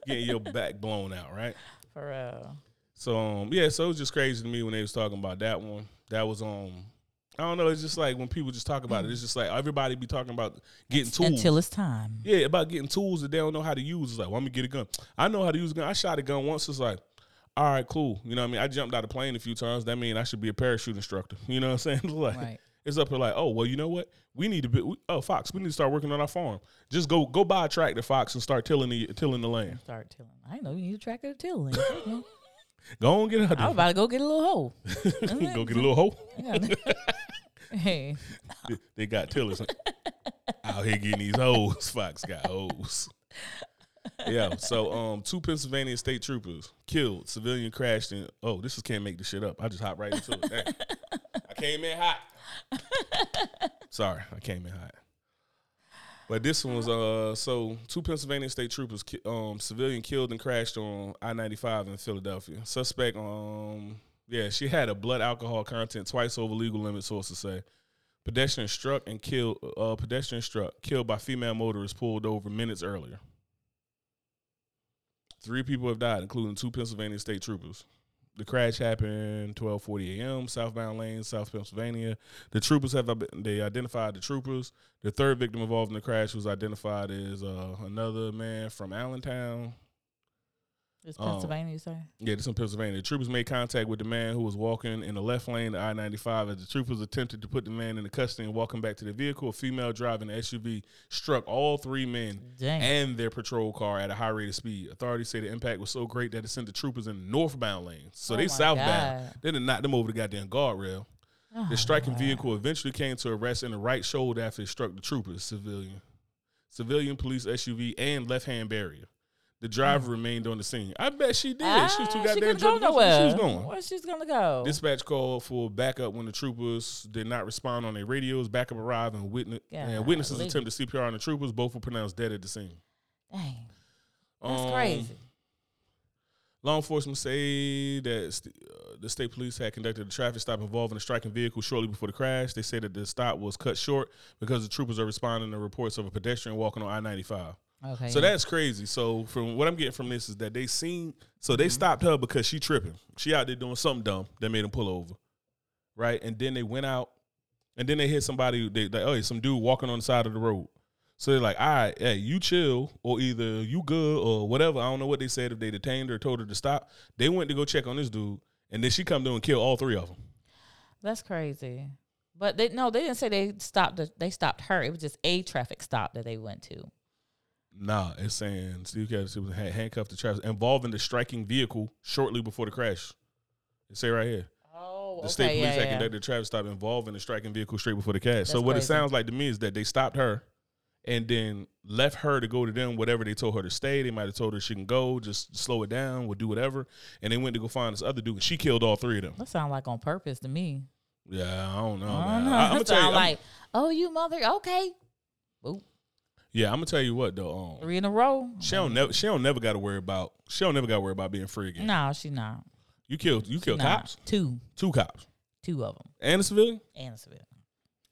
Getting your back blown out, right? For real. So um, yeah, so it was just crazy to me when they was talking about that one. That was um, I don't know. It's just like when people just talk about it, it's just like everybody be talking about getting tools. Until it's time. yeah, about getting tools that they don't know how to use. It's like, well, I'm gonna get a gun. I know how to use a gun. I shot a gun once. It's like, all right, cool. You know what I mean? I jumped out of plane a few times. That means I should be a parachute instructor. You know what I'm saying? Like, Right. It's up here like, oh well, you know what? We need to be. We, oh, Fox, we need to start working on our farm. Just go go buy a tractor, Fox, and start tilling the tilling the land. Start tilling. I know you need a tractor to till. you Go and get go. I was out about to go get a little hole. there. go get a little hoe. hey, They- They got tillers out here getting these hoes. Fox got hoes. Yeah. So, um, two Pennsylvania state troopers killed. Civilian crashed in. Oh, this is can't make this shit up. I just hopped right into it. I came in hot. Sorry, I came in hot. But this one was uh so two Pennsylvania state troopers ki- um civilian killed and crashed on I ninety five in Philadelphia. Suspect um yeah she had a blood alcohol content twice over legal limit. Sources say pedestrian struck and killed uh pedestrian struck killed by female motorist pulled over minutes earlier. Three people have died, including two Pennsylvania state troopers. The crash happened 12:40 a.m. southbound lane, South Pennsylvania. The troopers have they identified the troopers. The third victim involved in the crash was identified as uh, another man from Allentown. It's Um, Pennsylvania. You say? Yeah, this in Pennsylvania. The troopers made contact with the man who was walking in the left lane of I 95 as the troopers attempted to put the man into custody and walk him back to the vehicle. A female driving the SUV struck all three men Dang. and their patrol car at a high rate of speed. Authorities say the impact was so great that it sent the troopers in the northbound lanes. So Oh they southbound. God. Then it knocked them over the goddamn guardrail. Oh, The striking wow. vehicle eventually came to a rest in the right shoulder after it struck the troopers, civilian, civilian police SUV, and left hand barrier. The driver remained on the scene. I bet she did. she was too Ah, goddamn go drunk. Nowhere. She was going. Where she's gonna go? Dispatch called for backup when the troopers did not respond on their radios. Backup arrived and, witness, and witnesses attempted CPR on the troopers. Both were pronounced dead at the scene. Dang, that's Um, crazy. Law enforcement say that st- uh, the state police had conducted a traffic stop involving a striking vehicle shortly before the crash. They say that the stop was cut short because the troopers are responding to reports of a pedestrian walking on I ninety five. Okay. So that's crazy. So from what I'm getting from this is that they seen so they mm-hmm. stopped her because she tripping. She out there doing something dumb that made them pull over, right? And then they went out, and then they hit somebody. They like, oh, yeah, some dude walking on the side of the road. So they're like, all right, hey, you chill, or either you good or whatever. I don't know what they said if they detained her, or told her to stop. They went to go check on this dude, and then she come through and kill all three of them. That's crazy. But they no, they didn't say they stopped. The, they stopped her. It was just a traffic stop that they went to. Nah, it's saying Steve Cassie was ha- handcuffed to traffic involving the striking vehicle shortly before the crash. It say right here. Oh, The state police had conducted a traffic stop involving the striking vehicle straight before the crash. so That's what it crazy. sounds like to me is that they stopped her and then left her to go to them, whatever they told her to stay. They might have told her she can go, just slow it down, we'll do whatever. And they went to go find this other dude, and she killed all three of them. That sound like on purpose to me. Yeah, I don't know. i don't know i'm gonna That tell you, sound I'm- like, oh, you mother. Okay, Boop. Yeah, I'm gonna tell you what though. Um, three in a row. she don't never, she don't never got to worry about, she don't never got to worry about being free again. No, she not. You killed, you killed cops, Two, two cops, two of them, and a civilian, and a civilian.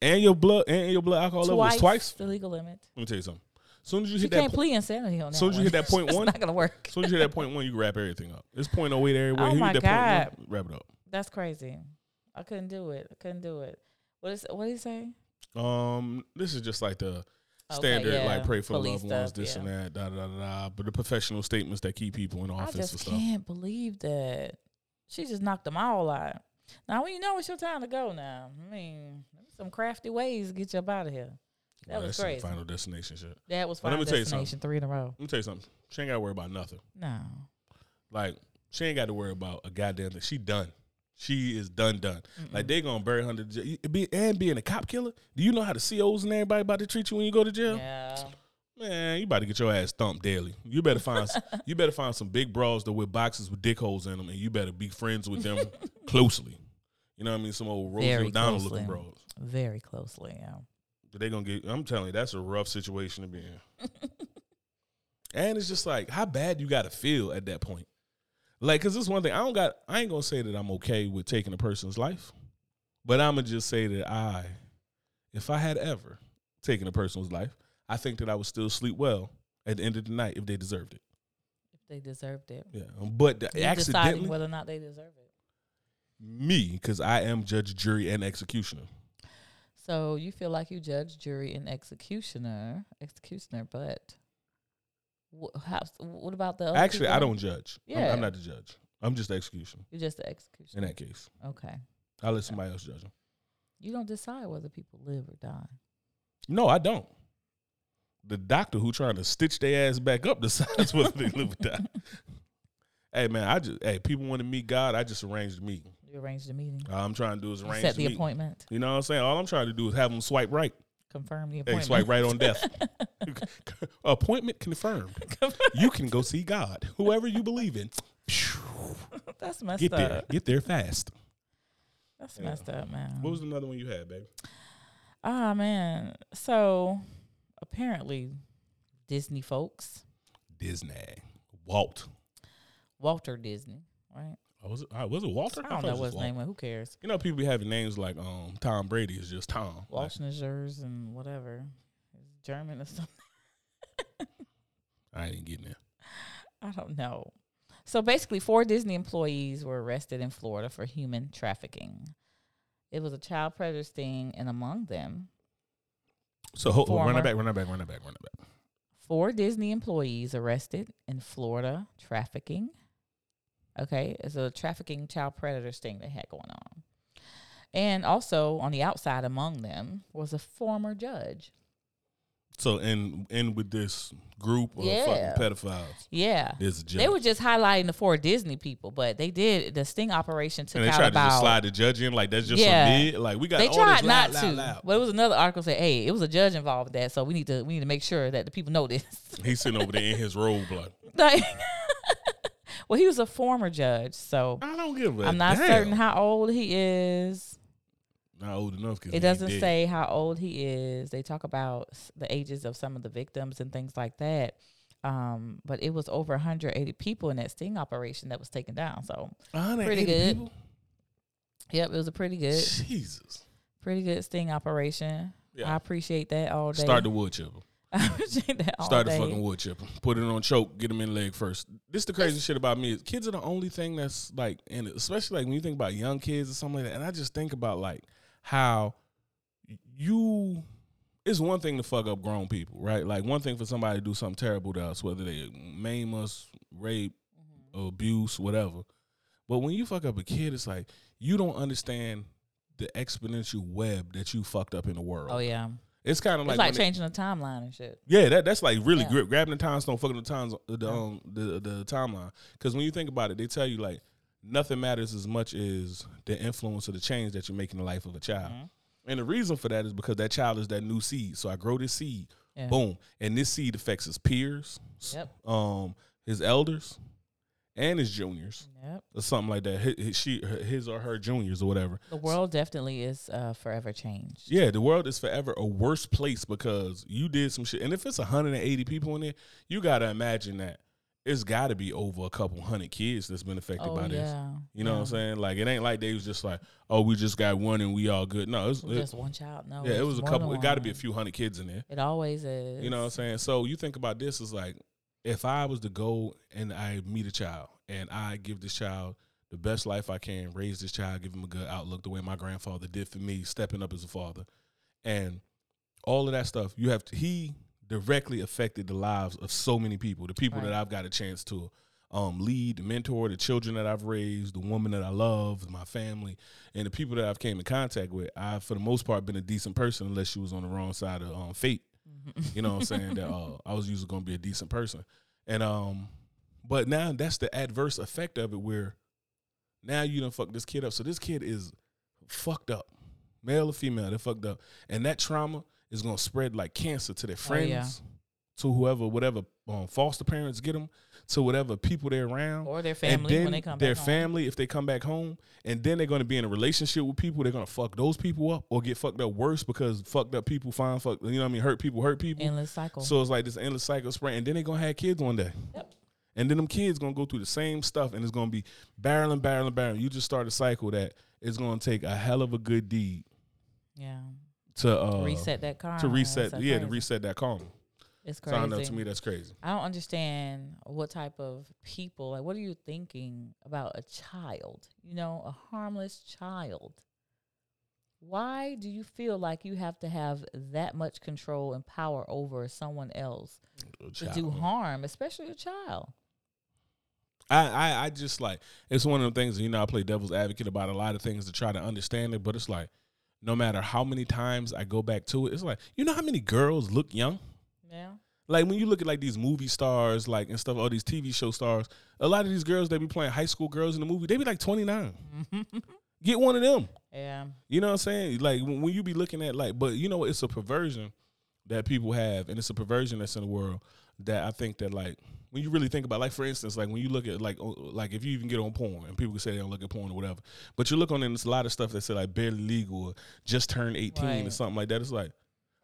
and your blood, and your blood alcohol level was Twice, twice. the legal limit. Let me tell you something. As soon as you She hit that, can't po- plead insanity on that. soon as you one. hit that point That's one- not gonna work. as soon as you hit that point one, you can wrap everything up. It's point oh eight everywhere. Oh you my hit that point one, wrap it up. That's crazy. I couldn't do it. I couldn't do it. What is what did he say? Um, this is just like the Okay, standard, yeah, like pray for the police loved ones, stuff, this yeah. and that, da da da da. But the professional statements that keep people in I office and just stuff. can't believe that she just knocked them all out. Now when you know it's your time to go. Now I mean, some crafty ways to get you up out of here. That Well, was crazy. Final destination shit. That was But let final me tell you destination three in a row. Let me tell you something. She ain't got to worry about nothing. No, Like she ain't got to worry about a goddamn thing. She done. She is done, done. Like they gonna bury her to jail. And being a cop killer. Do you know how the COs and everybody about to treat you when you go to jail? yeah. Man, you about to get your ass thumped daily. You better find you better find some big bras that with boxes with dick holes in them, and you better be friends with them closely. You know what I mean? Some old Rosie Very O'Donnell closely. looking bras. Very closely. Yeah. But they gonna get. I'm telling you, that's a rough situation to be in. and it's just like, how bad you got to feel at that point? Like, cause this one thing I don't got. I ain't gonna say that I'm okay with taking a person's life, but I'm gonna just say that I, if I had ever taken a person's life, I think that I would still sleep well at the end of the night if they deserved it. If they deserved it. Yeah, but the- accidentally whether or not they deserve it. me, because I am judge, jury, and executioner. So you feel like you judge, jury, and executioner, executioner, but wh- how, what about the other Actually, I don't judge. I'm- Yeah. I'm, not the judge. I'm just the executioner You're just the execution. in that case. Okay. I'll let somebody else judge them. You don't decide whether people live or die. No, I don't. The doctor who trying to stitch their ass back up decides whether they live or die. Hey man, I just hey people want to meet God. I just arranged the meeting. You arrange the meeting. All I'm trying to do is arrange set the meeting. appointment. You know what I'm saying? All I'm trying to do is have them swipe right. Confirm the appointment. swipe right on death. Appointment confirmed. you can go see God, whoever you believe in. That's messed Get up. there, get there fast. That's Yeah. messed up, man. What was another one you had, baby? Ah man. So apparently Disney folks, Disney, Walt. Walter Disney, right? Was it? uh, was it Walter? I don't it know what his name was. Who cares? You know, people be having names like um Tom Brady is just Tom. Like, Walschnigers and whatever. It's German or something. I ain't getting there. I don't know. So basically, four Disney employees were arrested in Florida for human trafficking. It was a child predator sting, and among them, So hold, hold, run Former- it back, run it back, run it back, run it back. four Disney employees arrested in Florida trafficking. Okay, it's a trafficking child predators thing they had going on. And also on the outside among them was a former judge. So in in with this group of Yeah. fucking pedophiles, Yeah. judge. They were just highlighting the four Disney people, but they did the sting operation took and they out tried to just slide the judge in like that's just Yeah. a. Like we got they tried not loud, to, loud, loud. but it was another article said, "Hey, it was a judge involved with that, so we need to we need to make sure that the people know this." He's sitting over there in his robe, like like, well, he was a former judge, so I don't give a. I'm not damn. certain how old he is. Not old enough because It doesn't say how old he is. They talk about the ages of some of the victims and things like that. Um, but it was over 180 people in that sting operation that was taken down. So, pretty good. People? yep, it was a pretty good, Jesus. pretty good sting operation. Yeah. I appreciate that all day. Start the wood chipper. I appreciate that all Start the day. fucking wood chipper. Put it on choke. Get them in leg first. This the crazy shit about me is kids are the only thing that's like, and especially like when you think about young kids or something like that. And I just think about like how you. It's one thing to fuck up grown people, right? Like one thing for somebody to do something terrible to us, whether they maim us, rape, Mm-hmm. abuse, whatever. But when you fuck up a kid, it's like you don't understand the exponential web that you fucked up in the world. Oh yeah, It's kind of it's like, like changing the timeline and shit. yeah, that that's like really Yeah. grip, grabbing the time stone, fucking the times, the um, the the timeline. Because when you think about it, they tell you like nothing matters as much as the influence of the change that you make in the life of a child. Mhm. And the reason for that is because that child is that new seed. So I grow this seed, Yeah. boom, and this seed affects his peers, Yep. um, his elders, and his juniors, Yep. or something like that. His, his, she, his or her juniors or whatever. The world definitely is uh, forever changed. Yeah, the world is forever a worse place because you did some shit. And if it's 180 people in there, you got to imagine that it's got to be over a couple hundred kids that's been affected Oh by this. yeah. You know what I'm saying? Like it ain't like they was just like, oh, we just got one and we all good. No, it's, It was it, just one child. No. yeah, it was a couple. It got to be a few hundred kids in there. It always is. You know what I'm saying? So you think about this is like, if I was to go and I meet a child and I give this child the best life I can, raise this child, give him a good outlook, the way my grandfather did for me, stepping up as a father, and all of that stuff, you have to. He directly affected the lives of so many people, the people that I've got a chance to um, lead, mentor, the children that I've raised, the woman that I love, my family, and the people that I've came in contact with. I've, for the most part, been a decent person, unless she was on the wrong side of um, fate. You know what I'm saying? that uh, I was usually gonna be a decent person. And um, but now that's the adverse effect of it where now you done fuck this kid up. So this kid is fucked up. Male or female, they're fucked up. And that trauma is gonna spread like cancer to their Oh, friends, yeah. to whoever, whatever um, foster parents get them, to whatever people they're around. Or their and family then when they come their back home. family if they come back home and then they're going to be in a relationship with people they're going to fuck those people up or get fucked up worse because fucked up people find fuck you know what i mean hurt people hurt people Endless cycle. so it's like this endless cycle spread and then they're going to have kids one day Yep. and then them kids going to go through the same stuff and it's going to be barreling barreling barreling you just start a cycle that is going to take a hell of a good deed yeah. to uh reset that car. to reset yeah to reset that karma It's so I crazy. know to me that's crazy I don't understand what type of people, like, what are you thinking about a child? You know, a harmless child. Why do you feel like you have to have that much control and power over someone else to do harm, especially a child? I, I I just like it's one of the things you know I play devil's advocate about a lot of things to try to understand it, but it's like no matter how many times I go back to it, it's like you know how many girls look young. Yeah. Like when you look at like these movie stars, like and stuff, all these TV show stars, a lot of these girls they be playing high school girls in the movie, they be like twenty nine. Get one of them. Yeah. You know what I'm saying? Like when, when you be looking at like, but you know, it's a perversion that people have, and it's a perversion that's in the world that I think that like when you really think about, like for instance, like when you look at like like if you even get on porn, and people can say they don't look at porn or whatever, but you look on and it's a lot of stuff that say like barely legal or just turned 18 or something like that. It's like.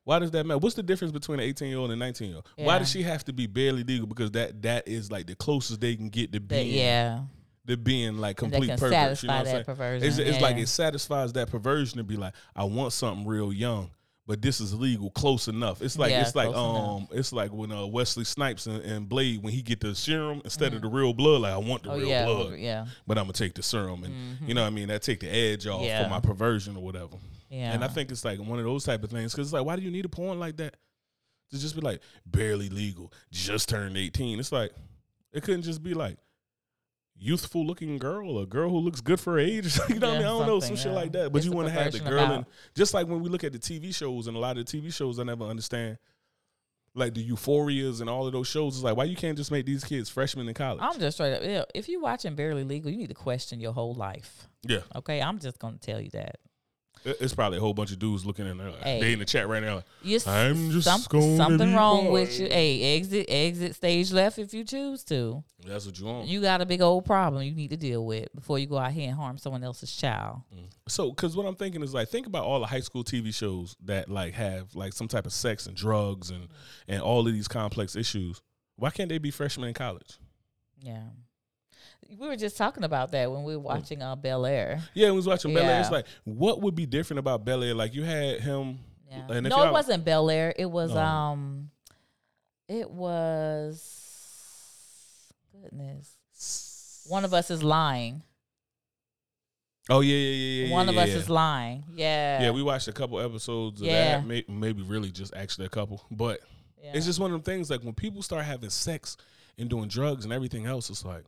Why does that matter? What's the difference between an 18 year old and a 19 year old? Why does she have to be barely legal? Because that that is like the closest they can get to being yeah. to being like complete can perverts. You know what I'm saying? perversion. It's, it's like it satisfies that perversion to be like, I want something real young, but this is legal, close enough. It's like Yeah, it's like um, enough. it's like when uh, Wesley Snipes and, and Blade when he get the serum instead of the real blood. Like I want the oh real yeah. blood, Yeah. but I'm gonna take the serum, and you know what I mean. That take the edge off Yeah. for my perversion or whatever. Yeah. And I think it's like one of those type of things because it's like, why do you need a porn like that to just be like barely legal, just turned 18? It's like it couldn't just be like youthful looking girl, a girl who looks good for her age. you know what I mean? I don't know, some something, shit like that. But It's you want to have the girl just like when we look at the TV shows and a lot of the TV shows I never understand. Like the euphorias and all of those shows, it's like why you can't just make these kids freshmen in college? I'm just straight up. Yeah, if you watching Barely Legal, you need to question your whole life. yeah, Okay, I'm just gonna tell you that. It- it's probably a whole bunch of dudes looking in there. Like, Hey. They in the chat right now. Like, I'm just some- something wrong with you. Hey, exit exit stage left if you choose to. That's what you want. You got a big old problem you need to deal with before you go out here and harm someone else's child. So, because what I'm thinking is like, think about all the high school TV shows that like have like some type of sex and drugs and and all of these complex issues. Why can't they be freshmen in college? Yeah. We were just talking about that when we were watching uh, Bel Air. Yeah, we was watching Bel Air. It's like, what would be different about Bel Air? Like, you had him. Yeah. And if no, it wasn't Bel Air. It was No. um, it was goodness. One of us is lying. Oh yeah, yeah, yeah, yeah. One yeah, of us yeah. is lying. Yeah. Yeah, we watched a couple episodes of Yeah. that. May, maybe really just actually a couple, but Yeah. it's just one of them things. Like when people start having sex and doing drugs and everything else, it's like,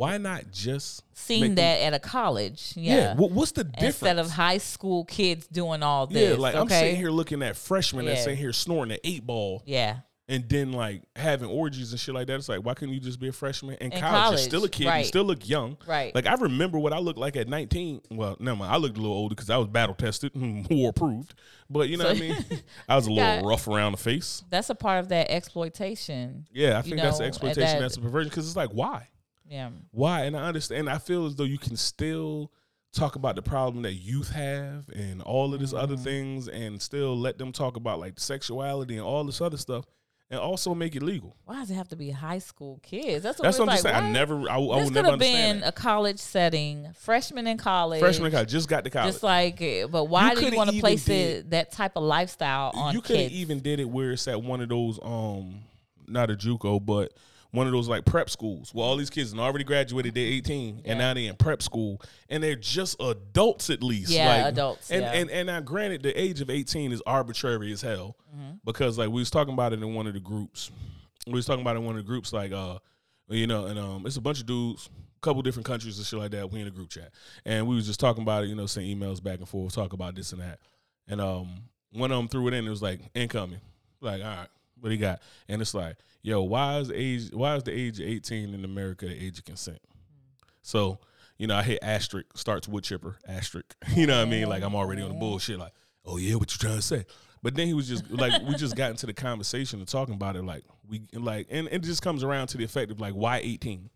why not just seen make them- that at a college. Yeah. Yeah. what- what's the difference? Instead of high school kids doing all this. yeah, like I'm okay? sitting here looking at freshmen that Yeah. sitting here snorting an eight ball Yeah. and then like having orgies and shit like that. It's like, why couldn't you just be a freshman in, In college? You're still a kid. You still look young. Right. Like I remember what I looked like at 19. Well, never mind. I looked a little older because I was battle tested, hmm, war approved. But you know So- what I mean. I was a little got- rough around the face. That's a part of that exploitation. Yeah, I You think that's know, exploitation. that- that's a perversion because it's like why, Yeah. why? And I understand. I feel as though you can still talk about the problem that youth have and all of this other Mm-hmm. things, and still let them talk about like sexuality and all this other stuff, and also make it legal. Why does it have to be high school kids? That's what, That's what I'm like, saying. I what? never, I, I This could have been that. a college setting, freshman in college. Freshman in college just got to college. Just like, eh, but why do you want to place did- it that type of lifestyle on you could even did it where it's at one of those um not a JUCO, but one of those like prep schools where all these kids have already graduated, they're 18, Yeah. and now they're in prep school and they're just adults at least. Yeah, like, adults, And yeah. and and now granted the age of 18 is arbitrary as hell Mm-hmm. because like we was talking about it in one of the groups. We was talking about it in one of the groups, like uh you know, and um it's a bunch of dudes, a couple different countries and shit like that. We in a group chat. And we was just talking about it, you know, sending emails back and forth, talk about this and that. And um one of them threw it in, it was like incoming. Like, all right, what he got? And it's like, yo, why is age why is the age of 18 in America the age of consent? So, you know, I hit asterisk, starts wood chipper, asterisk. You know what I mean? Like I'm already on the bullshit, like, oh yeah, what you trying to say? But then he was just like we just got into the conversation and talking about it like we like and it just comes around to the effect of like why 18?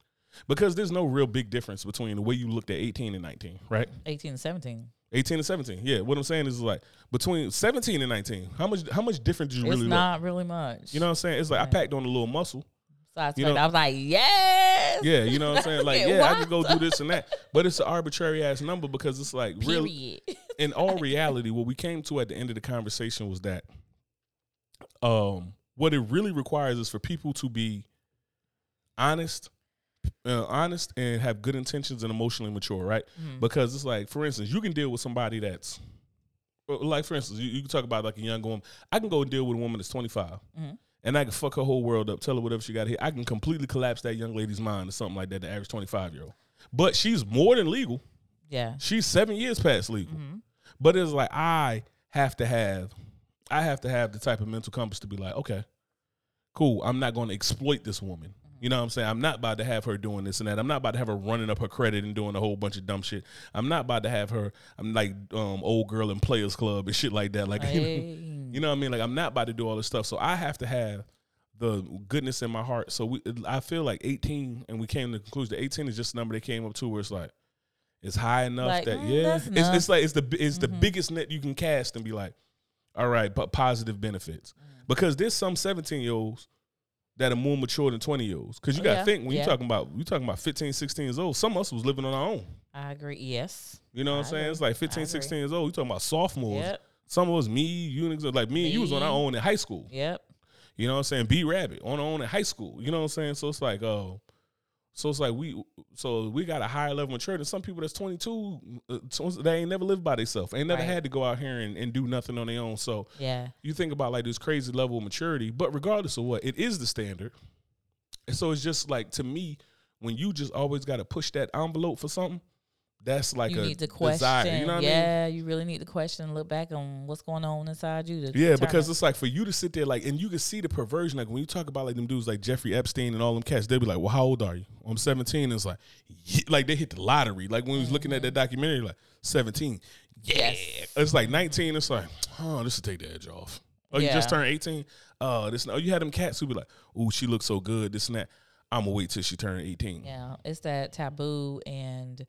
Because there's no real big difference between the way you looked at 18 and 19, right? 18 and 17. 18 and 17. Yeah, what I'm saying is like between 17 and 19, how much how much different did you It's really look? not really much. You know what I'm saying? It's like I packed on a little muscle. so I, you know- I was like, yes. Yeah, you know what I'm saying? Like, yeah, I could go do this and that. But it's an arbitrary ass number because it's like really in all reality, what we came to at the end of the conversation was that um what it really requires is for people to be honest, uh, honest and have good intentions and emotionally mature, right? Mm-hmm. Because it's like, for instance, you can deal with somebody that's uh, like, for instance, you, you can talk about like a young woman. I can go and deal with a woman that's 25. Mhm. And I can fuck her whole world up, tell her whatever she got here. I can completely collapse that young lady's mind or something like that, the average 25 year old. But she's more than legal. Yeah. She's seven years past legal. Mhm. But it's like I have to have, I have to have the type of mental compass to be like, okay, cool. I'm not going to exploit this woman. You know what I'm saying? I'm not about to have her doing this and that. I'm not about to have her running up her credit and doing a whole bunch of dumb shit. I'm not about to have her. I'm like um, old girl in Players Club and shit like that. Like Hey. you know what I mean? Like I'm not about to do all this stuff. So I have to have the goodness in my heart. So we, I feel like 18, and we came to the conclusion that 18 is just a number they came up to where it's like it's high enough Like, that mm, yeah, that's it's, enough. it's like it's the it's the Mhm. biggest net you can cast and be like, all right, but positive benefits Mm. because there's some 17 year olds that are more mature than 20 year olds. Because you Oh, got to yeah, think when yeah. you're talking about you talking about 15, 16 years old, some of us was living on our own. I agree. Yes. You know what I'm saying? It's like I 15, 16 years old. You talking about sophomores. Yep. Some of us, me, you, like me and you was on our own in high school. Yep. You know what I'm saying? B Rabbit on our own in high school. You know what I'm saying? So it's like, oh, so it's like we, so we got a higher level of maturity. Some people that's 22, uh, they ain't never lived by themselves. Ain't never Right. had to go out here and, and do nothing on their own. So Yeah. you think about like this crazy level of maturity, but regardless of what, it is the standard. And so it's just like to me, when you just always got to push that envelope for something, that's like you a need to question. desire. You know what I mean? yeah, you really need to question and look back on what's going on inside you. Yeah, because it's like for you to sit there like, and you can see the perversion. Like when you talk about like them dudes like Jeffrey Epstein and all them cats, they'll be like, "Well, how old are you?" I'm 17. It's like, yeah, like they hit the lottery. Like when we was looking at mm-hmm. that documentary, like 17. Yeah, Yes. it's like 19. It's like, oh, this will take the edge off. Oh, you just turned 18. Oh, this. Oh, you had them cats who be like, "Oh, she looks so good." This and that. I'm gonna wait till she turn 18. Yeah, it's that taboo and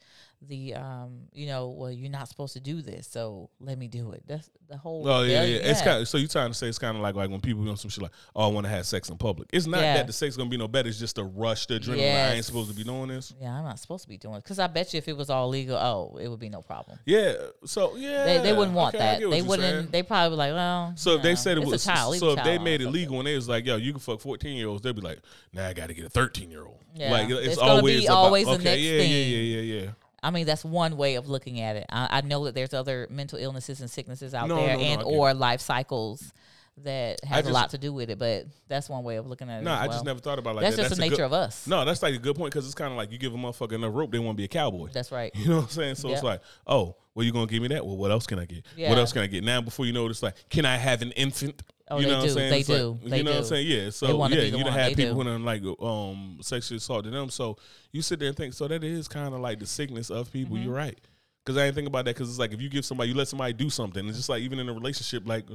the um, you know, well, you're not supposed to do this, so let me do it. That's the whole. Oh yeah, yeah. It's kind of, so you trying to say it's kind of like like when people on some shit like, oh, I want to have sex in public. It's not Yeah. that the sex gonna be no better. It's just the rush, the adrenaline. I ain't supposed to be doing this. Yeah, I'm not supposed to be doing it because I bet you if it was all legal, oh, it would be no problem. Yeah. So yeah, They, they wouldn't want okay, that. They wouldn't. saying. They probably be like, well. So if they said it was a child, so if they made it legal and they was like, yo, you can fuck 14 year olds, they'd be like, nah, I got to get a 13 year old. Yeah. Like it's, It's always be about, always the okay, next yeah, thing. yeah, yeah, yeah, yeah. I mean, that's one way of looking at it. I, I know that there's other mental illnesses and sicknesses out No, there, no, no, and get or life cycles that has just- a lot to do with it. But that's one way of looking at it. No, as I just never thought about it like that. that's that. just that's the nature good, of us. No, that's like a good point because it's kind of like you give a motherfucker enough rope, they want to be a cowboy. That's right. You know what I'm saying? So it's like, oh, well, you gonna give me that? Well, what else can I get? What else can I get? Now, before you know it, it's like, can I have an infant? Oh, you they know what do. I'm saying? They It's like- do. you They know what I'm saying? Yeah. So yeah, you one. They people do. who done like um sexually assaulted them. So you sit there and think, so that is kind of like the sickness of people. Mm-hmm. You're right. Because I didn't think about that. Because it's like if you give somebody, you let somebody do something. It's just like even in a relationship, like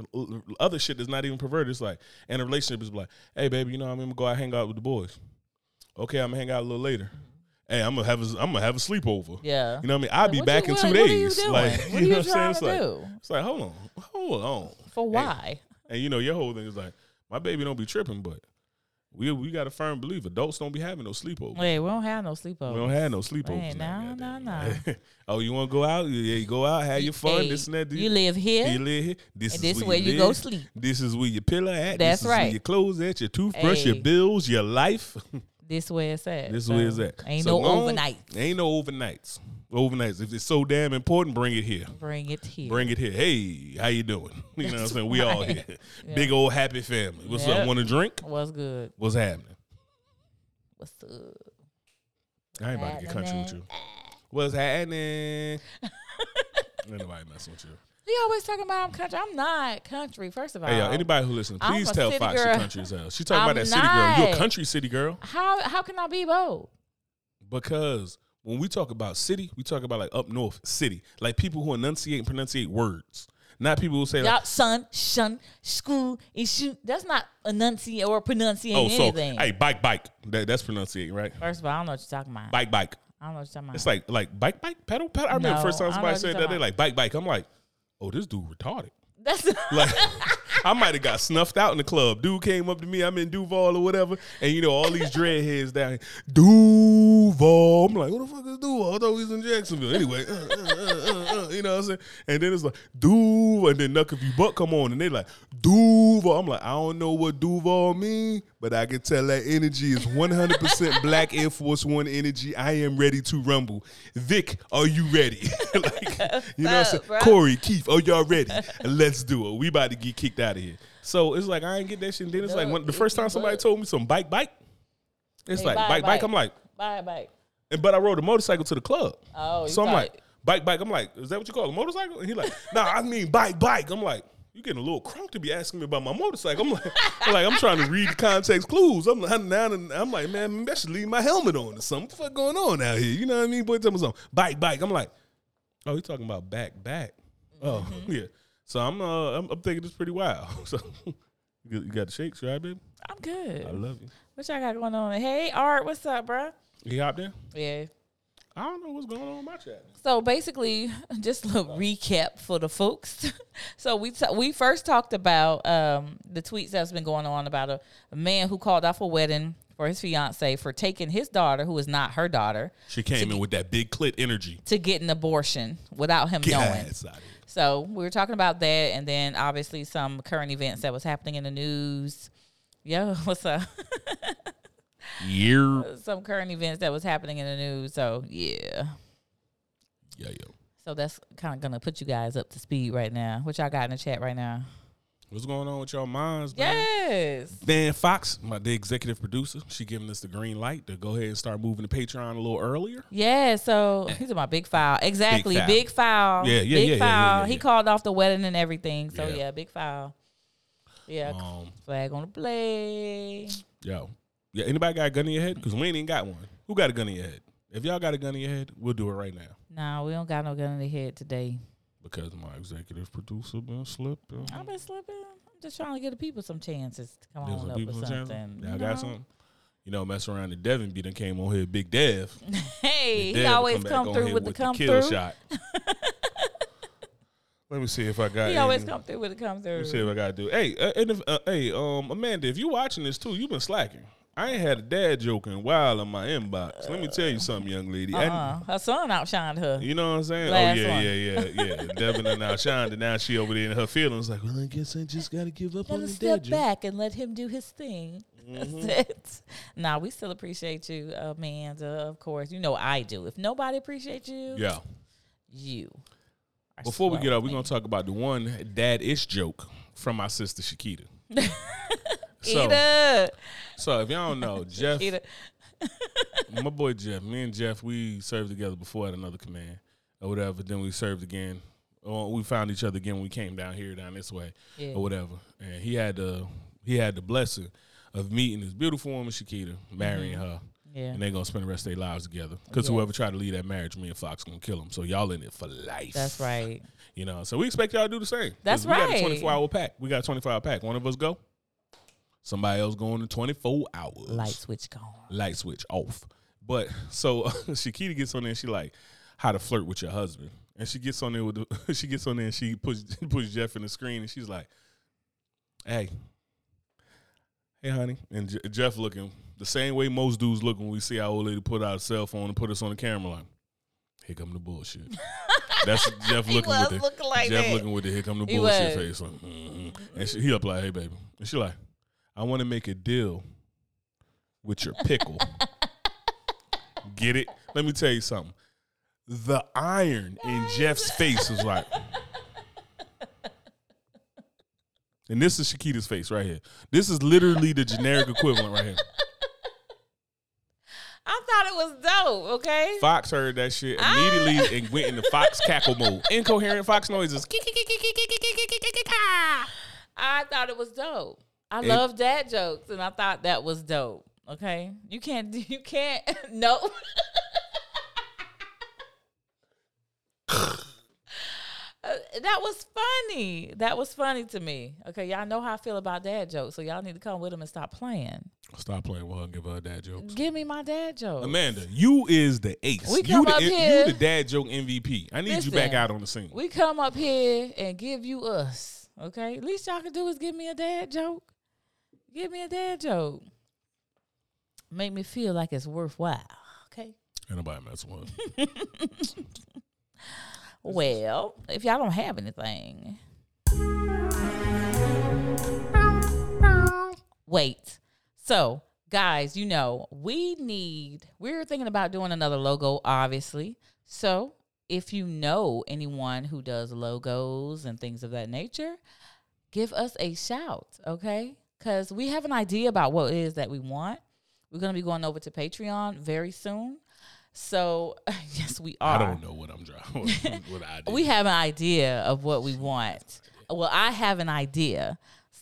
other shit that's not even perverted. It's like in a relationship, it's like, hey, baby, you know, I'm gonna go out hang out with the boys. Okay, I'm gonna hang out a little later. Hey, I'm gonna have a, I'm gonna have a sleepover. Yeah. You know what I mean? I'll be What back you- in two what- what you days. doing? Like, What are you you know what I'm saying? It's like, do? it's like, hold on, hold on. For And- why? And you know, your whole thing is like, my baby don't be tripping, but we we got a firm belief adults don't be having no sleepovers. Hey, we don't have no sleepovers. We don't have no sleepovers. Hey, no, no, goddamn. oh, you want to go out? Yeah, you go out, have your fun. Hey, this and that. Do You live here. you live here. This is this where, you, you go sleep. This is where your pillow at. That's this right. your clothes at, your toothbrush, your bills, your life. This where it's at. this is So, where it's at. Ain't So no on. overnight. Ain't no overnights. Overnights. If it's so damn important, bring it here. Bring it here. Bring it here. Hey, how you doing? You know what I'm saying? We all here. Big old happy family. What's up? Yep. Want a drink? What's good? What's happening? What's up? I ain't about to get country with you. What's happening? Ain't nobody messing with you. He always talking about I'm country. I'm not country. First of all, Hey, y'all, anybody who listens, I'm please tell Fox girl. country as hell. She talking I'm about that city girl. You a country city girl? how how can I be both? Because when we talk about city, we talk about like up north city, like people who enunciate and pronunciate words, not people who say like, Y'all, son, shun, school, issue. That's not enunciate or pronunciating oh, so anything. hey, bike, bike. That, that's pronunciating, right? First of all, I don't know what you're talking about. Bike, bike. I don't know what you're talking about. It's like like bike, bike, pedal, pedal. I remember the No, first time somebody said that they like bike, bike. I'm like, oh, this dude retarded. That's Like I might have got snuffed out in the club. Dude came up to me. I'm in Duval or whatever, and you know all these dreadheads down. Here. Duval. I'm like, what the fuck is Duval? I thought we was in Jacksonville. Anyway, uh, uh, uh, uh, you know what I'm saying? And then it's like Duval, and then Knuck if you buck come on, and they like Duval. I'm like, I don't know what Duval mean, but I can tell that energy is 100% Black Air Force One energy. I am ready to rumble. Vic, are you ready? like, you know what I'm saying? bruh? Corey, Keith, are y'all ready? Let's do it. We about to get kicked out of here. So it's like I ain't get that shit. And then it's like when, the first time somebody told me some bike, bike. It's Hey, like bye, bike, bike. bike. I'm like, bye bye. and but I rode a motorcycle to the club. Oh, so I'm like, bike, bike. I'm like, is that what you call a motorcycle? And he like, nah, I mean bike, bike. I'm like, you getting a little crunk to be asking me about my motorcycle. I'm like, I'm like, I'm trying to read the context clues. I'm like, now, and I'm like, man, I should leave my helmet on or something. What the fuck going on out here? You know what I mean? Boy, tell me something. Bike, bike. I'm like, oh, you talking about back, back. Oh, mm-hmm. yeah. So I'm, uh, I'm, I'm thinking it's pretty wild. So you got the shakes, right, baby? I'm good. I love you. What y'all got going on? Hey, Art, what's up, bro? He hopped in? Yeah. I don't know what's going on in my chat. So basically, just a little recap for the folks. so we t- we first talked about um, the tweets that's been going on about a, a, man who called off a wedding for his fiance for taking his daughter, who is not her daughter. She came in get, with that big clit energy to get an abortion without him Get knowing. So we were talking about that, and then obviously some current events that was happening in the news. Yo, what's up? Year. Some current events that was happening in the news. So yeah. Yeah, yo. So that's kind of gonna put you guys up to speed right now. What y'all got in the chat right now? What's going on with y'all minds? Man? Yes. Van Fox, my the executive producer, she giving us the green light to go ahead and start moving the Patreon a little earlier. Yeah, so he's in my big file. Exactly, big file. Big file. Yeah, yeah, big yeah, file. Yeah, yeah, He called off the wedding and everything. So yeah, big file. Yeah, um, flag on the play. Yo, yeah, anybody got a gun in your head? Because we ain't even got one. Who got a gun in your head? If y'all got a gun in your head, we'll do it right now. Nah, we don't got no gun in the head today. Because my executive producer been slipping. I've been slipping. I'm just trying to give the people some chances to come on up with something. Y'all got something? You know, mess around the Devin beat done came on here, Big Dev. hey, Dev he always come, come through with, the come the kill through. shot. Let me see if I got. He always come through with the come through. Let me see if I got to do. Hey, uh, and if, uh, hey, um, Amanda, if you watching this too, you've been slacking. I ain't had a dad joke in a while in my inbox. Let me tell you something, young lady. Uh-uh. Her son outshined her. You know what I'm saying? Last oh yeah, one. yeah, yeah, yeah. Devin and outshined, and now she over there in her feelings like, well, I guess I just got to give up Gotta on the step back and let him do his thing. Mm-hmm. That's it. Now we still appreciate you, Amanda. Of course, you know I do. If nobody appreciates you, yeah, you. Before we get up, we're gonna talk about the one dad ish joke from my sister Shakita. so, so if y'all don't know, Jeff, my boy Jeff, me and Jeff, we served together before at another command or whatever. Then we served again. Or we found each other again when we came down here, down this way, yeah. or whatever. And he had the he had the blessing of meeting this beautiful woman, Shakita, marrying mm-hmm. her. Yeah. And they're gonna spend the rest of their lives together. Because yes. whoever tried to leave that marriage, me and Fox gonna kill them. So y'all in it for life. That's right. You know, so we expect y'all to do the same. That's right. We got a 24 hour pack. We got a 24 hour pack. One of us go. Somebody else going in 24 hours. Light switch gone. Light switch off. But so Shakita gets on there and she like how to flirt with your husband. And she gets on there with the, she gets on there and she puts puts Jeff in the screen and she's like, "Hey, hey, honey," and J- Jeff looking the same way most dudes look when we see our old lady put out a cell phone and put us on the camera line. Here come the bullshit. That's Jeff looking with the looking like Jeff that. looking with the here come the he bullshit was. face. Like, mm-hmm. And she, he up like, hey baby, and she like, I want to make a deal with your pickle. Get it? Let me tell you something. The iron in Jeff's face was like. And this is Shakita's face right here. This is literally the generic equivalent right here. I thought it was dope, okay? Fox heard that shit immediately ah. and went into Fox cackle mode. Incoherent Fox noises. I thought it was dope. I love dad jokes, and I thought that was dope. Okay, you can't, you can't, no. Uh, that was funny. That was funny to me. Okay, y'all know how I feel about dad jokes, so y'all need to come with them and stop playing. Stop playing with her and give her a dad jokes. Give me my dad joke. Amanda, you is the ace. We come you up the, here. You the dad joke MVP. I need listen, you back out on the scene. We come up here and give you us. Okay, least y'all can do is give me a dad joke. Give me a dad joke. Make me feel like it's worthwhile. Okay. Ain't nobody messing with. well, if y'all don't have anything. Wait. So, guys, you know, we need, we're thinking about doing another logo, obviously. So, if you know anyone who does logos and things of that nature, give us a shout, okay? Because we have an idea about what it is that we want. We're going to be going over to Patreon very soon. So yes, we are. I don't know what I'm drawing. what did. We have an idea of what we want. Well, I have an idea.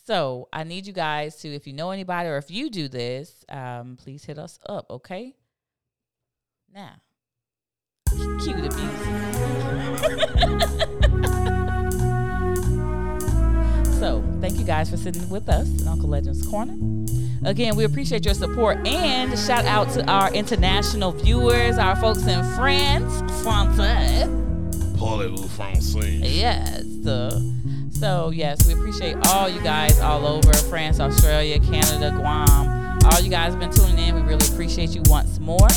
So I need you guys to, if you know anybody or if you do this, um, please hit us up, okay? Now, cue the music. Thank you guys for sitting with us in Uncle Legend's Corner. Again, we appreciate your support and shout out to our international viewers, our folks in France, France. Parlez-vous français? Yes. Uh, so yes, we appreciate all you guys all over France, Australia, Canada, Guam. All you guys have been tuning in. We really appreciate you once more.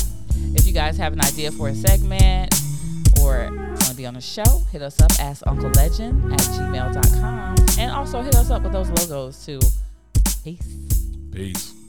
If you guys have an idea for a segment or to be on the show, hit us up, ask Uncle Legend at gmail.com. And also hit us up with those logos too. Peace. Peace.